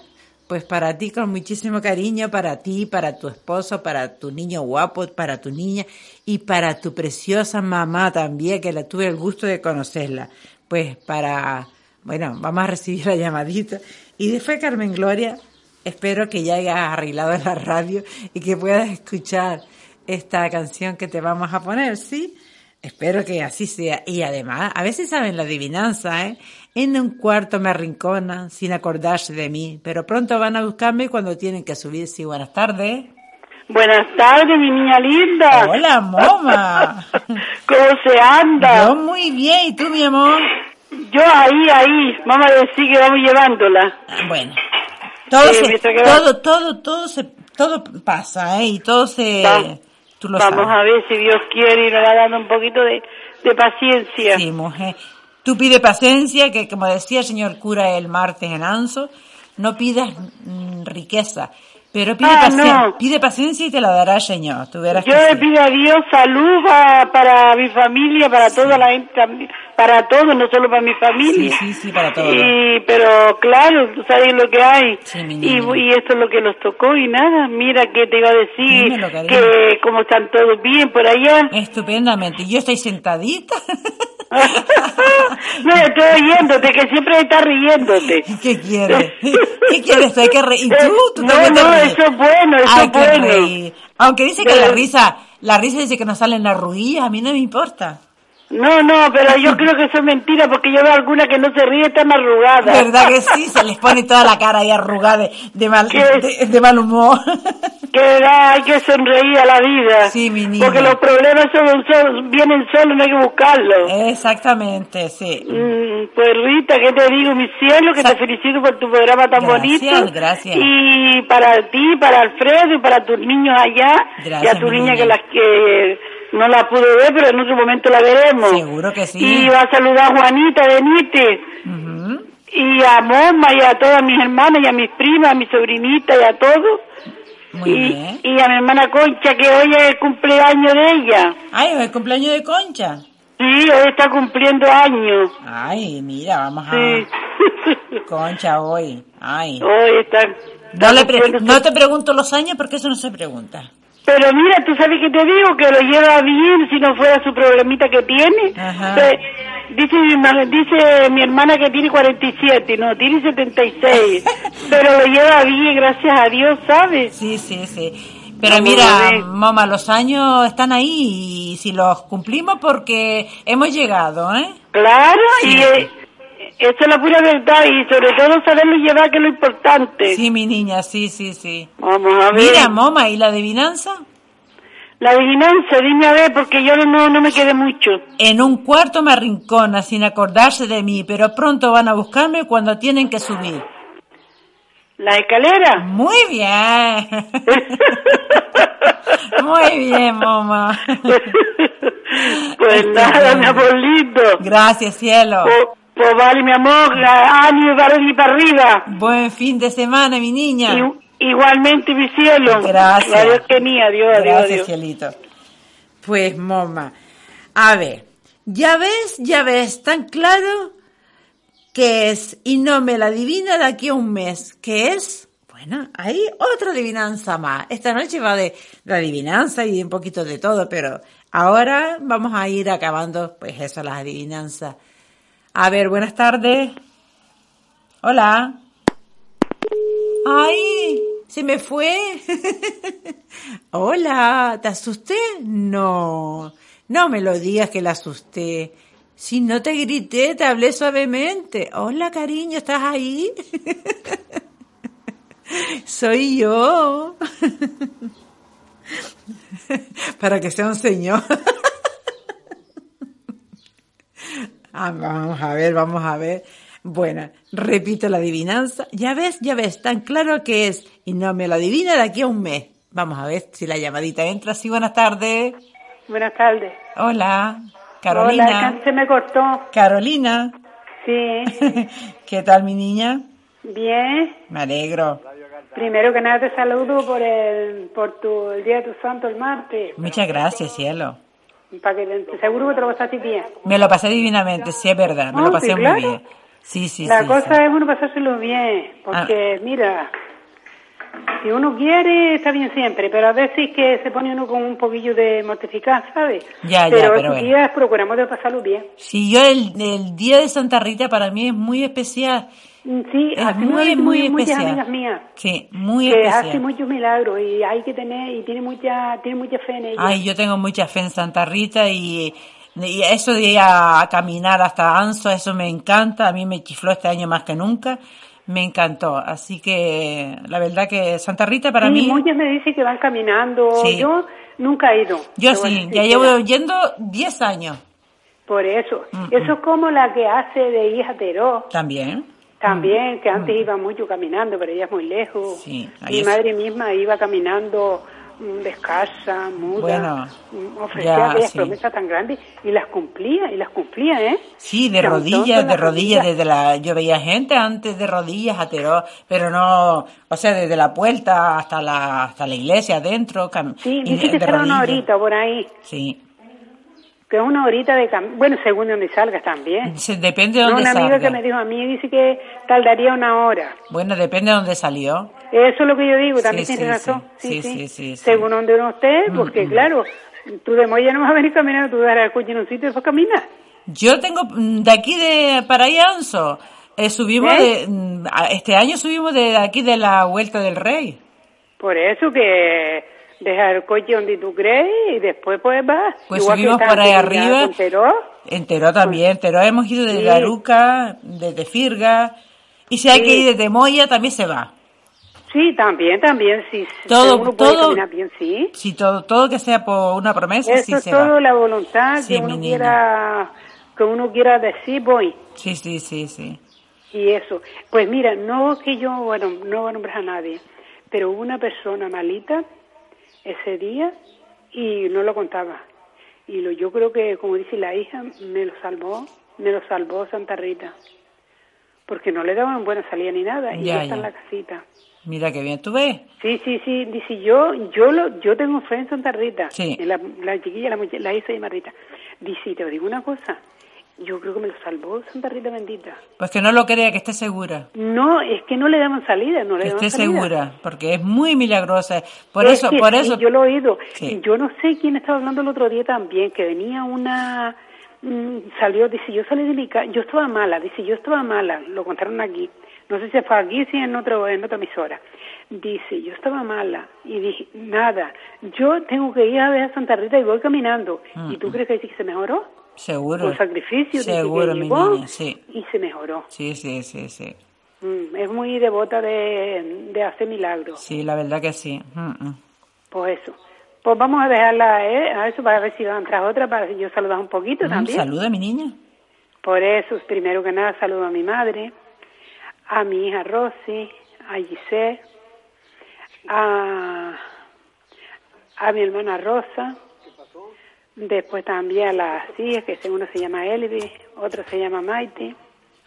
Pues para ti con muchísimo cariño, para ti, para tu esposo, para tu niño guapo, para tu niña y para tu preciosa mamá también, que la tuve el gusto de conocerla. Pues para, bueno, vamos a recibir la llamadita. Y después, Carmen Gloria, espero que ya hayas arreglado la radio y que puedas escuchar esta canción que te vamos a poner, ¿sí? Espero que así sea. Y además, a veces saben la adivinanza, ¿eh? En un cuarto me arrinconan sin acordarse de mí, pero pronto van a buscarme cuando tienen que subir. Sí, buenas tardes. Buenas tardes, mi niña linda. Hola, moma. ¿Cómo se anda? Yo muy bien, ¿y tú, mi amor? Yo ahí, ahí. Vamos a decir que vamos llevándola. Bueno. Todo, se- todo, todo, todo se, todo pasa, ¿eh? Y todo se, Va- tú lo Vamos sabes. a ver si Dios quiere y nos va dando un poquito de, de paciencia. Sí, mujer. Tú pide paciencia, que como decía el señor cura el martes en Anso, no pidas mm, riqueza, pero pide, Ah, pacien- no. pide paciencia y te la dará el Señor. Tú verás Yo que le sí. pido a Dios salud pa- para mi familia, para toda la gente, también, para todos, no solo para mi familia. Sí, sí, sí, para todos. Y, pero claro, tú sabes lo que hay. mi y, niña. y esto es lo que nos tocó y nada, mira que te iba a decir Dímelo, que como están todos bien por allá. Estupendamente. Yo estoy sentadita. no, estoy oyéndote, que siempre estás riéndote. ¿Qué quieres? ¿Qué quieres? Hay que reír. ¿Y tú? ¿Tú No, no, ríes? eso es bueno, eso es bueno. reír. Aunque dice que Pero- la risa, la risa dice que nos salen arruguillas, a mí no me importa. No, no, pero yo creo que eso es mentira porque yo veo alguna que no se ríe tan arrugada. ¿Verdad que sí? Se les pone toda la cara ahí arrugada de, de mal, de, de mal humor. Que da, hay que sonreír a la vida. Sí, mi niña. Porque los problemas son, son- vienen solos, no hay que buscarlos. Exactamente, sí. Mm, pues Rita, ¿qué te digo? Mi cielo, que te felicito por tu programa tan Gracias, bonito. gracias. Y para ti, para Alfredo y para tus niños allá. Gracias, y a tu niña niña. que las que no la pude ver, pero en otro momento la veremos. Seguro que sí. Y va a saludar a Juanita Benítez. Y a Moma y a todas mis hermanas y a mis primas, a mi sobrinita y a todos. Muy y, bien. y a mi hermana Concha, que hoy es el cumpleaños de ella. Ay, es el cumpleaños de Concha. Sí, hoy está cumpliendo años. Ay, mira, vamos a... Sí. Concha hoy. Ay. Hoy está... No, le pre- no te pregunto los años porque eso no se pregunta. Pero mira, tú sabes que te digo, que lo lleva bien si no fuera su problemita que tiene. Ajá. Pe- dice, mi dice mi hermana que tiene 47, no, tiene 76. pero lo lleva bien, gracias a Dios, ¿sabes? Sí, sí, sí. Pero mira, mamá, los años están ahí y si los cumplimos porque hemos llegado, ¿eh? Claro, Sí. y eh, eso es la pura verdad y sobre todo saberlo llevar, que es lo importante. Sí, mi niña, sí, sí, sí. Vamos a ver. Mira, mamá, ¿y la adivinanza? La adivinanza, dime a ver, porque yo no, no me quedé mucho. En un cuarto me arrincona sin acordarse de mí, pero pronto van a buscarme cuando tienen que subir. ¿La escalera? Muy bien. Muy bien, mamá. Pues nada, mi lindo. Gracias, cielo. Pues, pues vale, mi amor, ánimo para para arriba. Buen fin de semana, mi niña. Igualmente, mi cielo. Gracias. Adiós, que ni, adiós, adiós, Gracias, adiós. cielito. Pues, mamá, a ver, ya ves, ya ves, tan claro que es, y no me la adivina de aquí a un mes, que es, bueno, hay otra adivinanza más. Esta noche va de, de adivinanza y de un poquito de todo, pero ahora vamos a ir acabando, pues eso, las adivinanzas. A ver, buenas tardes. Hola. ¡Ay! Se me fue. Hola, ¿te asusté? No, no me lo digas que la asusté. Si no te grité, te hablé suavemente. Hola, cariño, ¿estás ahí? Soy yo. Para que sea un señor. Ah, vamos a ver, vamos a ver. Bueno, repito la adivinanza. Ya ves, ya ves, tan claro que es. Y no me lo adivina de aquí a un mes. Vamos a ver si la llamadita entra. Sí, buenas tardes. Buenas tardes. Hola, Carolina. Hola, se me cortó. Carolina. Sí, ¿Qué tal, mi niña? bien. Me alegro. Primero que nada te saludo por el por tu el día de tu santo el martes. Muchas gracias, cielo. Para que te- seguro que te lo pasaste bien. Me lo pasé divinamente, sí, es verdad. Me lo sí, pasé muy bien. Sí, sí, La sí. cosa sí. es uno pasárselo bien, porque mira, si uno quiere está bien siempre, pero a veces que se pone uno con un poquillo de mortificar, ¿sabes? Ya, ya, pero pero estos bueno. días procuramos de pasarlo bien. Sí, yo el, el día de Santa Rita para mí es muy especial. Mm, Sí, Es así muy, muy muchas amigas mías. Sí, muy que especial. hace muchos milagros y hay que tener y tiene mucha tiene mucha fe en ella. Ay, yo tengo mucha fe en Santa Rita y, y eso de ir a, a caminar hasta Anso, eso me encanta. A mí me chifló este año más que nunca. Me encantó. Así que la verdad que Santa Rita para sí, mí... muchas me dicen que van caminando. Sí. Yo nunca he ido. Yo sí, ya llevo yendo 10 años. Por eso. Mm, Eso es como la que hace de hija Teró. También. También, que antes iba mucho caminando, pero ella es muy lejos. Mm. Sí, Mi es- madre misma iba caminando mm, descalza, muda, Bueno, mm, ofrecía ya, aquellas sí. promesas tan grandes y las cumplía, y las cumplía, ¿eh? Sí, de rodillas, de las rodillas, desde la, yo veía gente antes de rodillas a Teró, pero no, o sea, desde la puerta hasta la, hasta la iglesia adentro, cam- Sí, dice que de será una horita por ahí, Sí, que es una horita de cam- bueno, según de donde salgas también. Depende de dónde amiga salga. que me dijo a mí dice que tardaría una hora. Bueno, depende de dónde salió. Eso es lo que yo digo, también Sí, tienes sí, razón. sí. Sí, Sí. Según donde uno esté, porque claro, tú de Moya no vas a venir caminando, tú darás el coche en un sitio y después caminar. Yo tengo, mm, de aquí de, para ahí a Anso, eh, subimos ¿Eh? de, mm, a- este año subimos de aquí de la Vuelta del Rey. Por eso que deja el coche donde tú crees y después pues vas. Pues Igual subimos por ahí arriba. con Teró. En Teró también, Teró hemos ido desde Sí. Aruca, desde Firga, y si hay Sí. que ir desde Moya también se va. Sí, también, también, sí. Todo- uno puede todo- bien, sí. Si todo, todo que sea por una promesa, Eso sí es se todo va. la voluntad Sí, que uno niña. quiera, que uno quiera decir voy. Sí, sí, sí, sí. Y eso. Pues mira, no que yo, bueno, no voy a nombrar a nadie, pero una persona malita ese día y no lo contaba. Y lo, yo creo que, como dice la hija, me lo salvó, me lo salvó Santa Rita. Porque no le daban buena salida ni nada, y Ya, está en la casita. Mira qué bien, ¿tú ves? Sí, sí, sí, dice yo, yo lo, yo tengo fe en Santa Rita. Sí. En La, la chiquilla, la, la hija se llama Rita. Dice, te digo una cosa, yo creo que me lo salvó Santa Rita bendita. Pues que no lo crea, que esté segura. No, es que no le daban salida, no le Que daban esté salida. segura, porque es muy milagrosa. Por Es eso, que por eso. yo lo he oído. Sí. Yo no sé quién estaba hablando el otro día también, que venía una... mm, salió, dice, yo salí de mi casa, yo estaba mala, dice, yo estaba mala, lo contaron aquí. No sé si fue aquí, si en, otro, en otra emisora. Dice, yo estaba mala y dije, nada, yo tengo que ir a ver a Santa Rita y voy caminando. ¿Y tú crees que dice que se mejoró? Seguro. Con sacrificio, Seguro, mi niña, sí. y se mejoró. Sí, sí, sí, sí. Mm, es muy devota de, de hacer milagros. Sí, la verdad que sí. Mm, mm. Pues eso. Pues vamos a dejarla eh, a eso para ver si va a entrar otra, para yo saludar un poquito Mm, también. Saluda, mi niña. Por eso, primero que nada, saludo a mi madre, a mi hija Rosy, a Giselle, a, a mi hermana Rosa, después también a las hijas, que una se llama Elvi, otra se llama Maite,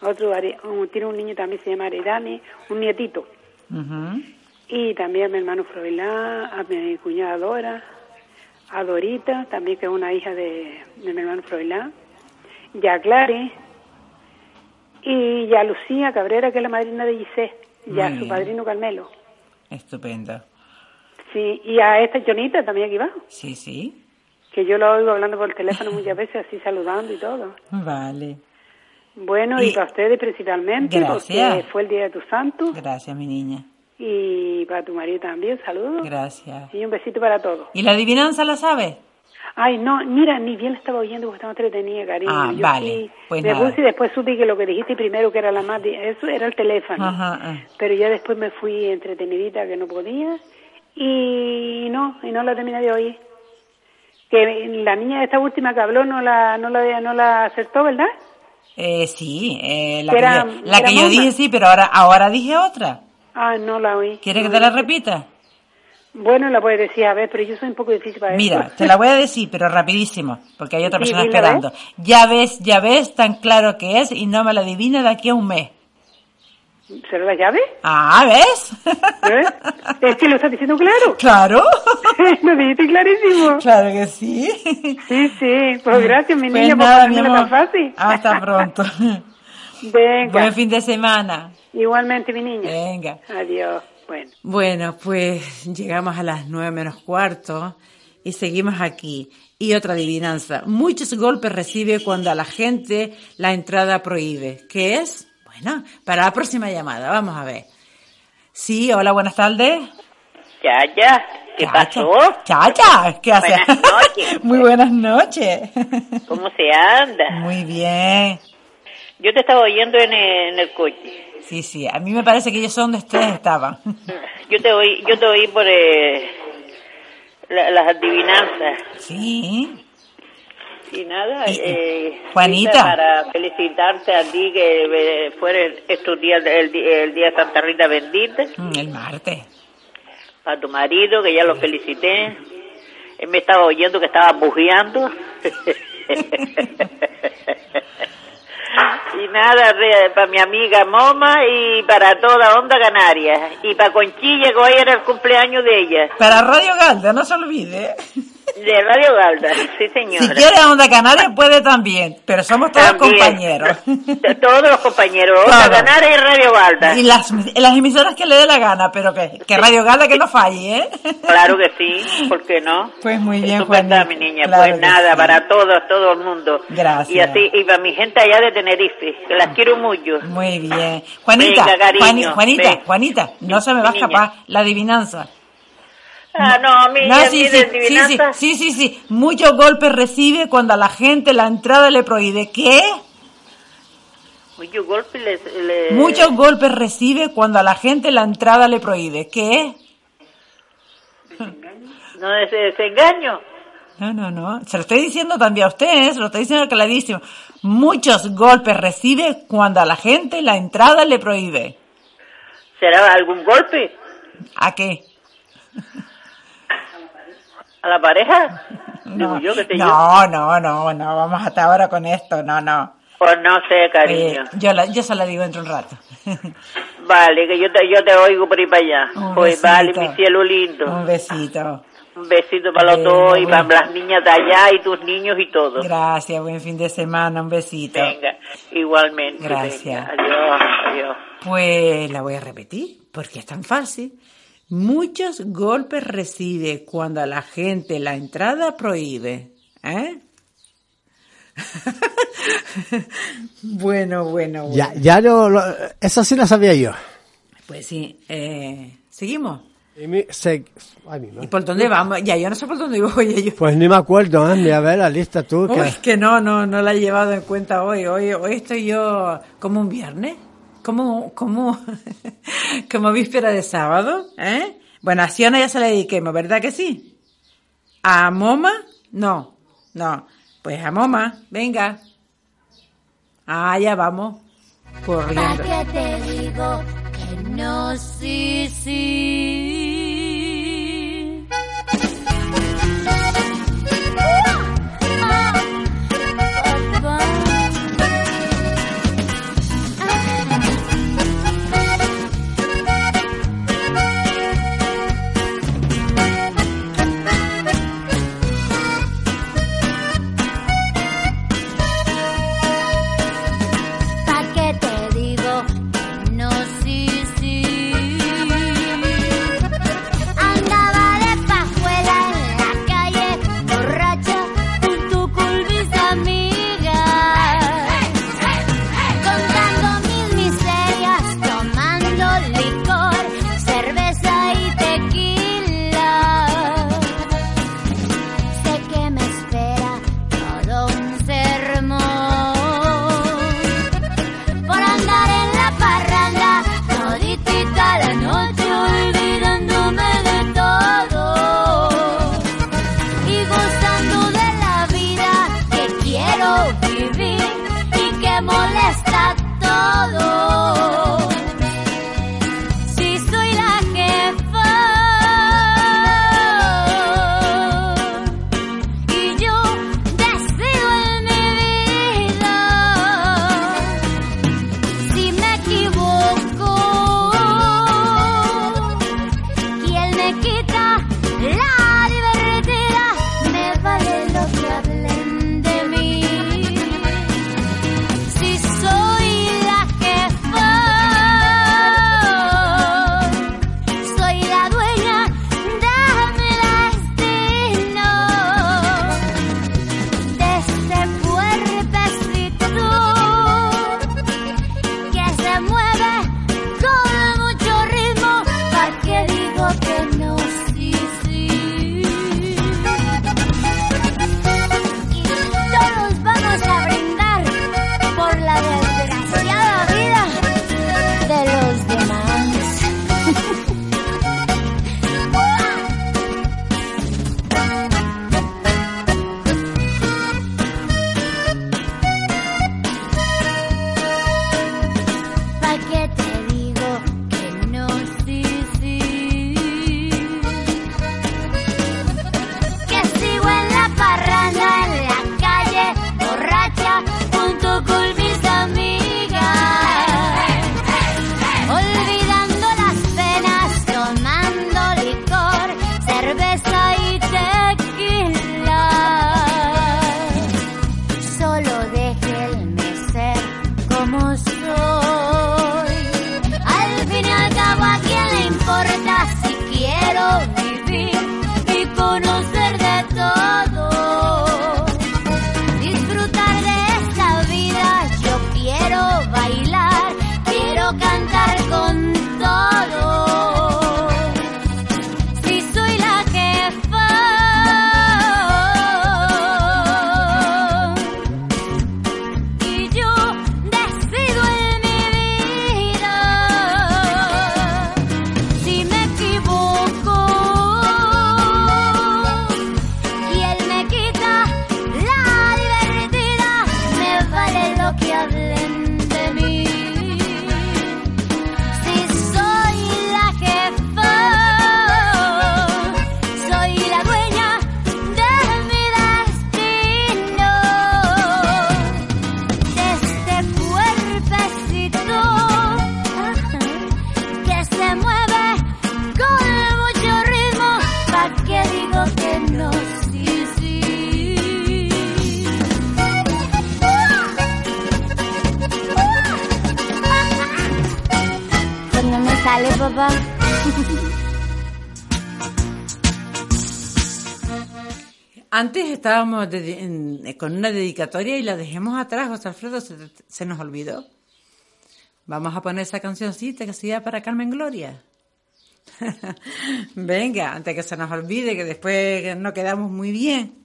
otro tiene un niño también se llama Aridani, un nietito. Y también a mi hermano Froilán, a mi cuñada Dora, a Dorita, también que es una hija de, de mi hermano Froilán, y a Clary, y ya Lucía Cabrera, que es la madrina de Giselle, y a su padrino Carmelo. Estupendo. Sí, y a esta Jonita también aquí abajo, Sí, sí. Que yo lo oigo hablando por teléfono muchas veces, así saludando y todo. Vale. Bueno, y, Y- para ustedes principalmente, Gracias. porque fue el día de tu santo, Gracias, mi niña. y para tu marido también, saludos. Gracias. Y un besito para todos. ¿Y la adivinanza la sabe? Ay, no, mira, ni bien la estaba oyendo porque estaba entretenida, cariño. Ah, Yo vale, sí pues me nada. puse y después supe que lo que dijiste primero que era la más... Eso era el teléfono. Ajá, ah. Pero ya después me fui entretenidita que no podía y no, y no la terminé de oír. Que la niña esta última que habló no la, no la, no la acertó, ¿verdad? Eh, sí, eh, la Que que, era- yo, la que yo dije sí, pero ahora, ahora dije otra. Ah, no la oí. ¿Quieres que te la repita? Bueno, la puedes decir, a ver, pero yo soy un poco difícil para Mira, eso. te la voy a decir, pero rapidísimo, porque hay otra persona dila, esperando. Ya ves, ya ves, tan claro que es y no me la adivina de aquí a un mes. ¿Será la llave? Ah, ¿ves? ¿Eh? Es que lo estás diciendo claro. Claro. lo dijiste clarísimo. Claro que sí. Sí, sí. Pues gracias, mi Pues niña, por nada, mi ponérmela amor. tan fácil. Hasta pronto. Venga. Buen fin de semana. Igualmente, mi niña. Venga. Adiós. Bueno. Bueno, pues llegamos a las nueve menos cuarto y seguimos aquí. Y otra adivinanza. Muchos golpes recibe cuando a la gente la entrada prohíbe. ¿Qué es? Bueno, para la próxima llamada, vamos a ver. Sí, hola, buenas tardes. Chacha, ¿qué pasó? Chacha, ¿qué haces? Buenas noches. Muy buenas noches. ¿Cómo se anda? Muy bien. Yo te estaba oyendo en el, en el coche. Sí, sí, a mí me parece que yo sé dónde ustedes estaban. Yo te oí, yo te oí por eh, la- las adivinanzas. Sí. Y nada, eh, Juanita. Para felicitarte a ti que eh, fueron estos días, el, día de Santa Rita bendita, Mm, El martes. a tu marido, que ya lo felicité. Él me estaba oyendo que estaba bujeando. y nada, para mi amiga Moma y para toda Onda Canaria. Y para Conchilla, que hoy era el cumpleaños de ella. Para Radio Galda, no se olvide. De Radio Galda, sí señora. Si quiere Onda Canaria puede también, pero somos todos También. compañeros. Todos los compañeros, Onda Claro. Canaria y Radio Galda. Y las, las emisoras que le dé la gana, pero que, que Radio Galda que no falle, ¿eh? Claro que sí, ¿por qué no? Pues muy bien, Juanita. mi niña. Claro pues nada, sí. para todos, todo el mundo. Gracias. Y así, y para mi gente allá de Tenerife, que las quiero mucho. Muy bien. Juanita, Venga, cariño, Juani- Juanita, ven. Juanita, no se me va a escapar la adivinanza. Ah, no, a mí, No, a sí, mí sí, de sí, sí, sí, sí, sí. Muchos golpes recibe cuando a la gente la entrada le prohíbe. ¿Qué? muchos golpes Muchos golpes recibe cuando a la gente la entrada le prohíbe. ¿Qué? No es desengaño. No, no, no. Se lo estoy diciendo también a usted, ¿eh? se lo estoy diciendo clarísimo. Muchos golpes recibe cuando a la gente la entrada le prohíbe. ¿Será algún golpe ¿A qué? A la pareja? No, yo, no, no, no, no, vamos hasta ahora con esto, no, no. Pues no sé, cariño. Eh, yo, la, yo se la digo dentro de un rato. Vale, que yo te, yo te oigo por ahí para allá. Un pues besito. vale, mi cielo lindo. Un besito. Un besito para los dos y para las niñas de allá y tus niños y todo. Gracias, buen fin de semana, un besito. Venga, igualmente. Gracias. venga. Adiós, adiós. Pues la voy a repetir, porque es tan fácil. Muchos golpes recibe cuando a la gente la entrada prohíbe. ¿Eh? bueno, bueno, bueno. Ya, ya no, lo- esa sí la sabía yo. Pues sí, eh, seguimos. Y mi- se- ay, mi madre. ¿Y por dónde vamos? Ya, yo no sé por dónde voy yo. Pues ni me acuerdo, ¿eh? A ver la lista tú. Que... Uy, que no, no, no la he llevado en cuenta hoy. Hoy, hoy estoy yo como un viernes, como, como, como víspera de sábado, ¿eh? Bueno, a Siona ya se la dediquemos, ¿verdad que sí? ¿A Moma? No, no. Pues a Moma, venga. Ah, ya vamos. Corriendo. ¿Para qué te digo que no, sí, sí? Con una dedicatoria y la dejemos atrás, José Alfredo, se, se nos olvidó. Vamos a poner esa cancioncita que sea para Carmen Gloria. Venga, antes que se nos olvide, que después no quedamos muy bien.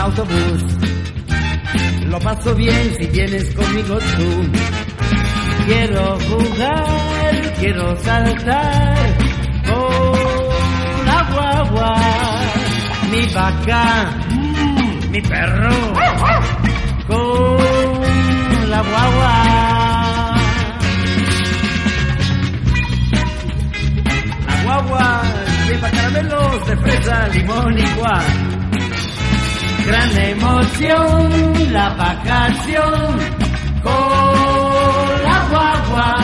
Autobús. Lo paso bien si vienes conmigo tú. Quiero jugar, quiero saltar con la guagua, mi vaca, mm, mi perro, con la guagua. La guagua lleva caramelos de fresa, limón y guá. Gran emoción, la vacación con la guagua.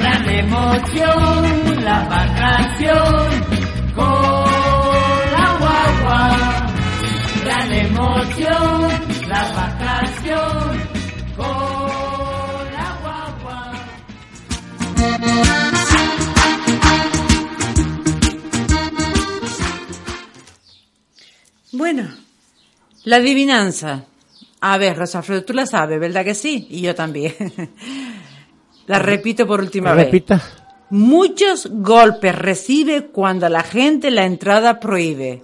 Gran emoción, la vacación con la guagua. Gran emoción, la vacación con la guagua. Bueno, la adivinanza. A ver, Rosa Alfredo, tú la sabes, ¿verdad que sí? Y yo también. la repito por última vez. Repita. Muchos golpes recibe cuando la gente la entrada prohíbe.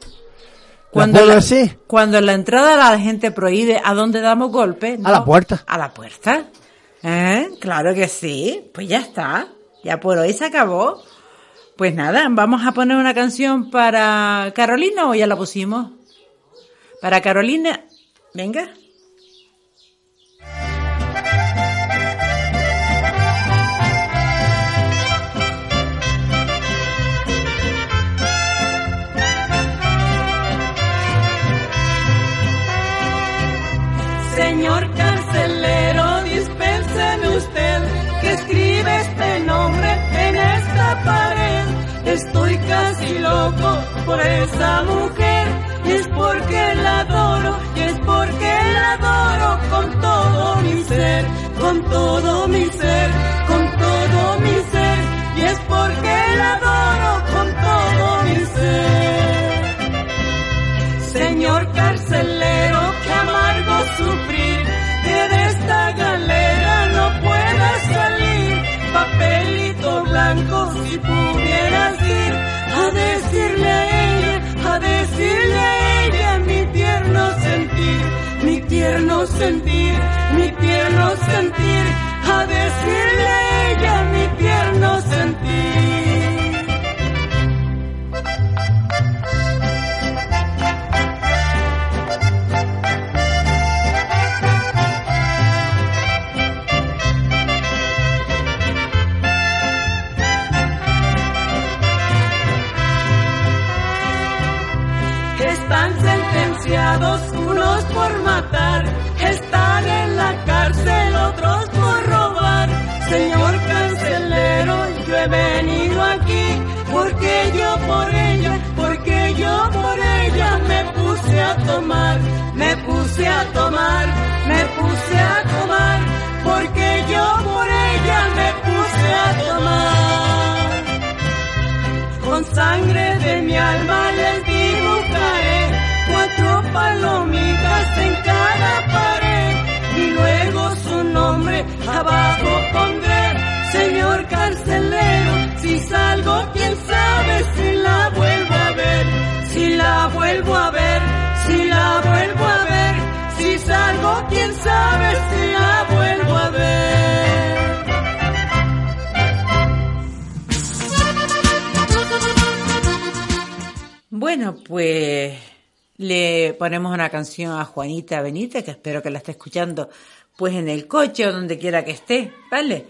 Cuando la, decir? cuando la entrada la gente prohíbe, ¿a dónde damos golpes? A la puerta. A la puerta. ¿Eh? Claro que sí. Pues ya está. Ya por hoy se acabó. Pues nada, vamos a poner una canción para Carolina o ya la pusimos. Para Carolina, venga. Señor carcelero, dispénseme usted que escribe este nombre en esta pared. Estoy casi loco por esa mujer y es porque la adoro y es porque la adoro con todo mi ser, con todo mi ser, con todo mi ser y es porque la adoro con todo mi ser. Señor carcelero, que amargo sufrir, que de esta galera no pueda salir. Papelito blanco, si pudieras ir a decirle a ella, a decirle a ella mi tierno sentir, mi tierno sentir, mi tierno sentir, a decirle a ella mi unos por matar, están en la cárcel otros por robar. Señor cancelero, yo he venido aquí porque yo por ella, porque yo por ella me puse a tomar, me puse a tomar, me puse a tomar, porque yo por ella me puse a tomar. Con sangre de mi alma les palomitas en cada pared y luego su nombre abajo pondré. Señor carcelero, si salgo, quién sabe si la vuelvo a ver, si la vuelvo a ver, si la vuelvo a ver, si salgo, quién sabe si la vuelvo a ver. Bueno, pues le ponemos una canción a Juanita Benítez, que espero que la esté escuchando pues en el coche o donde quiera que esté, ¿vale?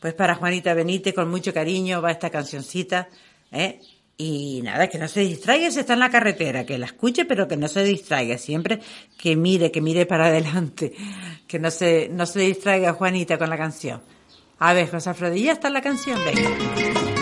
Pues para Juanita Benítez, con mucho cariño, va esta cancioncita, ¿eh? Y nada, que no se distraiga si está en la carretera, que la escuche, pero que no se distraiga, siempre que mire, que mire para adelante, que no se, no se distraiga Juanita con la canción. A ver, José ¿ya está la canción? Venga.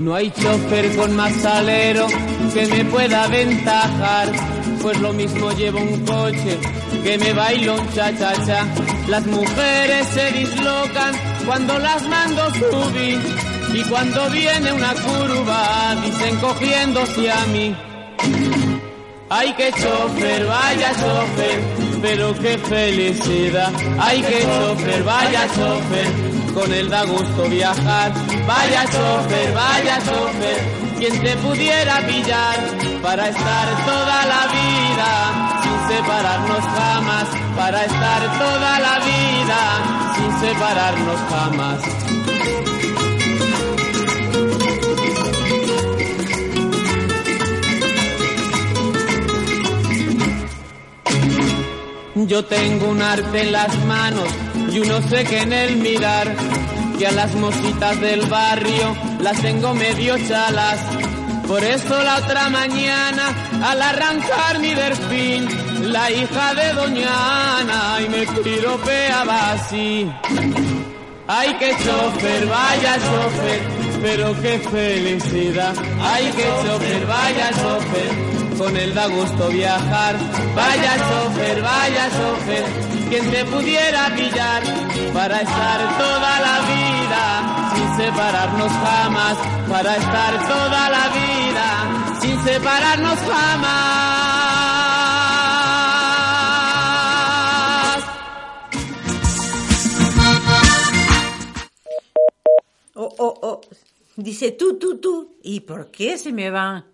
No hay chofer con más salero que me pueda aventajar, pues lo mismo llevo un coche que me bailo un cha-cha-cha. Las mujeres se dislocan cuando las mando subir y cuando viene una curva dicen cogiéndose a mí. Ay, que chofer, vaya chofer, pero qué felicidad. Ay, que chofer, vaya chofer, con él da gusto viajar. Vaya chofer, vaya chofer, quien te pudiera pillar para estar toda la vida sin separarnos jamás. Para estar toda la vida sin separarnos jamás. Yo tengo un arte en las manos y uno sé que en el mirar, que a las mositas del barrio las tengo medio chalas. Por eso la otra mañana, al arrancar mi delfín, la hija de Doña Ana y me piropeaba así. Ay, que chofer, vaya chofer, pero qué felicidad. Ay, que chofer, vaya chofer, con él da gusto viajar. Vaya chofer, vaya chofer, quien te pudiera pillar para estar toda la vida sin separarnos jamás. Para estar toda la vida sin separarnos jamás. Oh, oh, oh. Dice tú, tú, tú. ¿Y por qué se me van?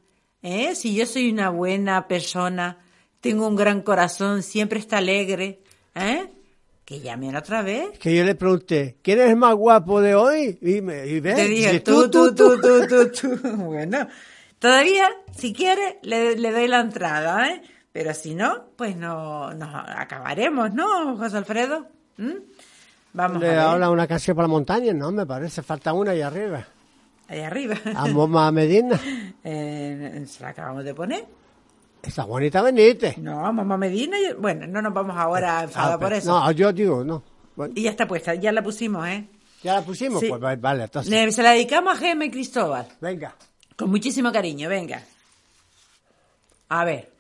¿Eh? Si yo soy una buena persona, tengo un gran corazón, siempre está alegre. ¿Eh? Que llamen otra vez. Que yo le pregunté, ¿quién es el más guapo de hoy? Y, me, y ve, Te dije dice, tú, tú, tú, tú, tú, tú. Bueno, todavía, si quiere, le, le doy la entrada, ¿eh? Pero si no, pues no, nos acabaremos, ¿no, José Alfredo? ¿Mm? Vamos Le a ver. una canción para la montaña, no, me parece, falta una ahí arriba. Ahí arriba. A Moma Medina. Eh, se la acabamos de poner. Esa bonita Benítez. No, mamá Medina. y- Bueno, no nos vamos ahora a enfadar Ah, por eso. No, yo digo, no. Bueno, Y ya está puesta, ya la pusimos, ¿eh? ¿Ya la pusimos? Sí. Pues va- vale, entonces. Se la dedicamos a Gemma y Cristóbal. Venga. Con muchísimo cariño, venga. A ver.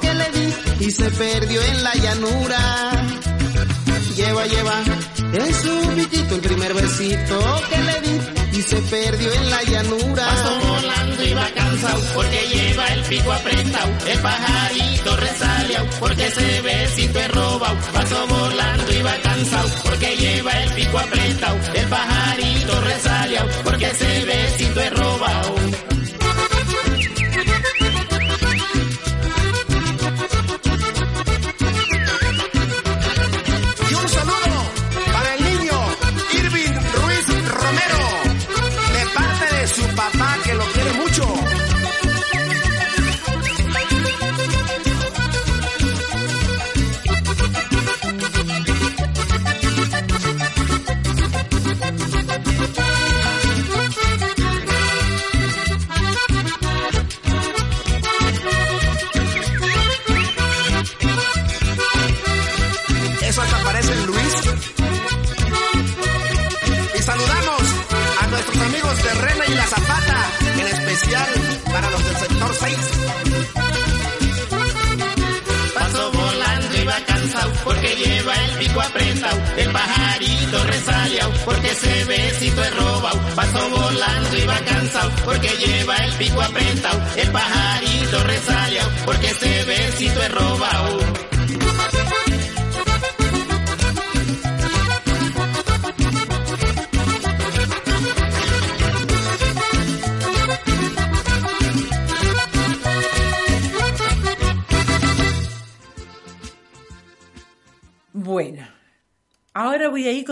Que le di y se perdió en la llanura. Lleva, lleva en su piquito el primer besito que le di y se perdió en la llanura. Pasó volando y va cansado porque lleva el pico apretado. El pajarito resaliao porque ese besito es robado. Pasó volando y va cansado porque lleva el pico apretado.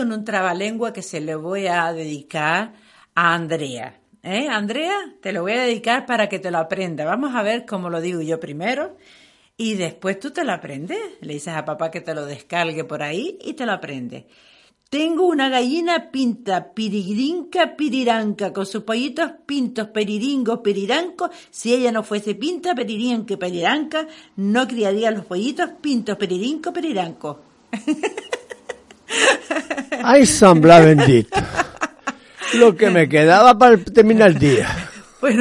Con un trabalengua que se le voy a dedicar a Andrea. ¿Eh? Andrea, te lo voy a dedicar para que te lo aprenda. Vamos a ver cómo lo digo yo primero y después tú te lo aprendes. Le dices a papá que te lo descargue por ahí y te lo aprendes. Tengo una gallina pinta piririnca piriranca con sus pollitos pintos periringos pirirancos. Si ella no fuese pinta peririnca piriranca, no criaría los pollitos pintos peririnco piriranco. Ay, San Blas bendito. Lo que me quedaba para terminar el día. Pues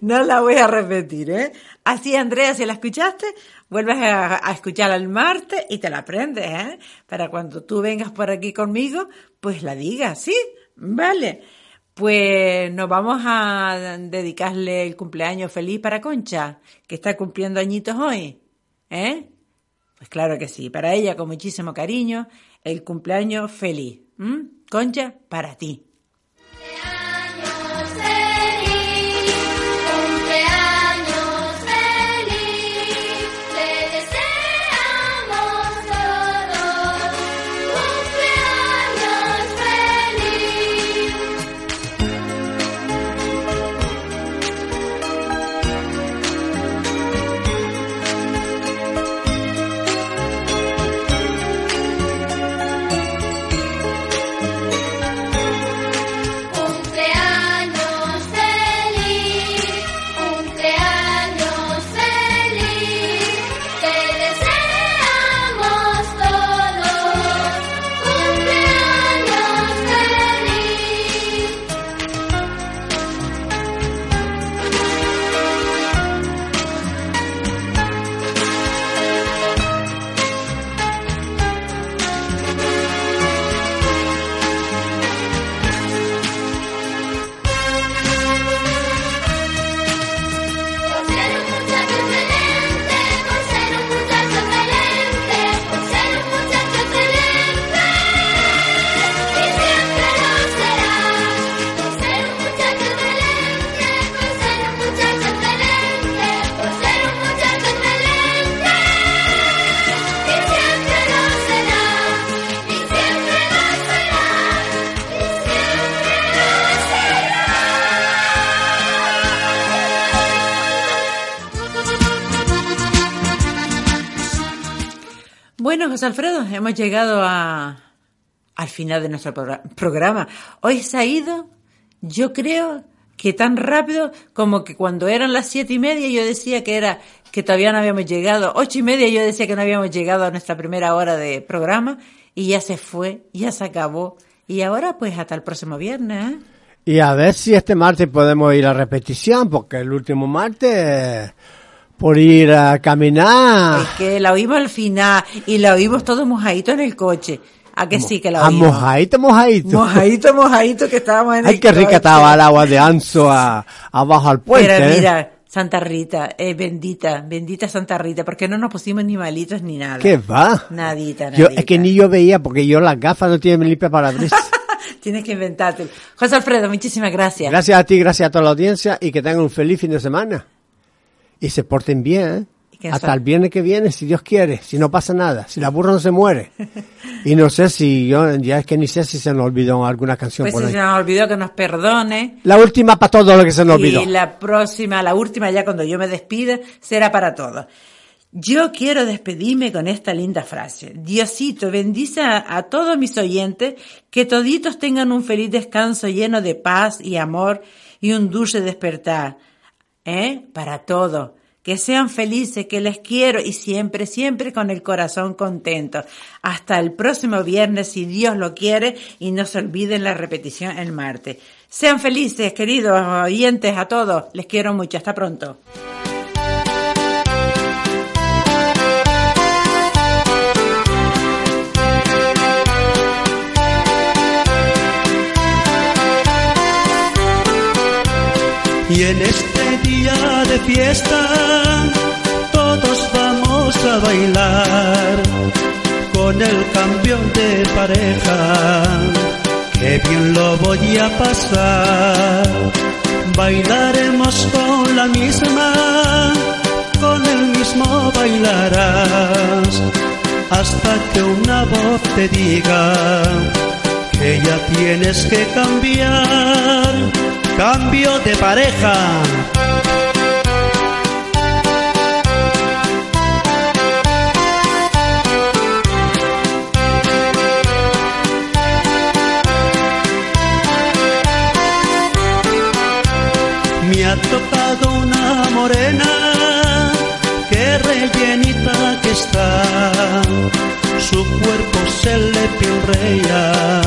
no, la voy a repetir, ¿eh? Así, Andrea, si la escuchaste, vuelves a, a escucharla el martes y te la aprendes, ¿eh? Para cuando tú vengas por aquí conmigo, pues la digas, ¿sí? Vale. Pues nos vamos a dedicarle el cumpleaños feliz para Concha, que está cumpliendo añitos hoy, ¿eh? Pues claro que sí, para ella con muchísimo cariño, el cumpleaños feliz. ¿m? Concha, para ti. Bueno, José Alfredo, hemos llegado a, al final de nuestro progra- programa. Hoy se ha ido, yo creo que tan rápido como que cuando eran las siete y media yo decía que era que todavía no habíamos llegado, ocho y media yo decía que no habíamos llegado a nuestra primera hora de programa y ya se fue, ya se acabó. Y ahora pues hasta el próximo viernes. ¿eh? Y a ver si este martes podemos ir a repetición, porque el último martes, por ir a caminar, Es que la oímos al final y la oímos todos mojaditos en el coche. ¿A que sí que la a oímos? mojadito, mojadito. Mojadito, mojadito que estábamos en Ay, el qué rica estaba el agua de Anzo a, abajo al puente. Pero ¿eh? mira, Santa Rita, eh, bendita, bendita Santa Rita, porque no nos pusimos ni malitos ni nada. ¿Qué va? Nadita, Yo, nadita. es que ni yo veía, porque yo las gafas no tienen limpia para abrir. Tienes que inventártelo. José Alfredo, muchísimas gracias. Gracias a ti, gracias a toda la audiencia y que tengan un feliz fin de semana. Y se porten bien, ¿eh? Hasta el viernes que viene, si Dios quiere, si no pasa nada, si la burra no se muere. Y no sé si yo, ya es que ni sé si se nos olvidó alguna canción Pues por si ahí. se nos olvidó que nos perdone. La última para todo lo que se nos olvidó. Y la próxima, la última, ya cuando yo me despida, será para todos. Yo quiero despedirme con esta linda frase. Diosito, bendice a, a todos mis oyentes, que toditos tengan un feliz descanso lleno de paz y amor y un dulce despertar. ¿eh? Para todo. Que sean felices, que les quiero y siempre, siempre con el corazón contento. Hasta el próximo viernes, si Dios lo quiere, y no se olviden la repetición el martes. Sean felices, queridos oyentes, a todos. Les quiero mucho. Hasta pronto. Y este día de fiesta todos vamos a bailar con el cambio de pareja. Que bien lo voy a pasar. Bailaremos con la misma, con el mismo bailarás. Hasta que una voz te diga que ya tienes que cambiar. Cambio de pareja. Me ha tocado una morena que rellenita que está, su cuerpo se le pilrea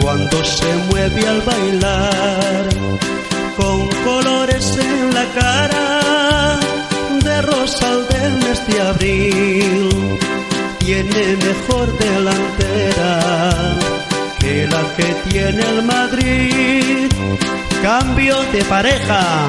cuando se mueve al bailar, con colores en la cara de rosal del mes de abril, tiene mejor delantera que la que tiene el Madrid. Cambio de pareja.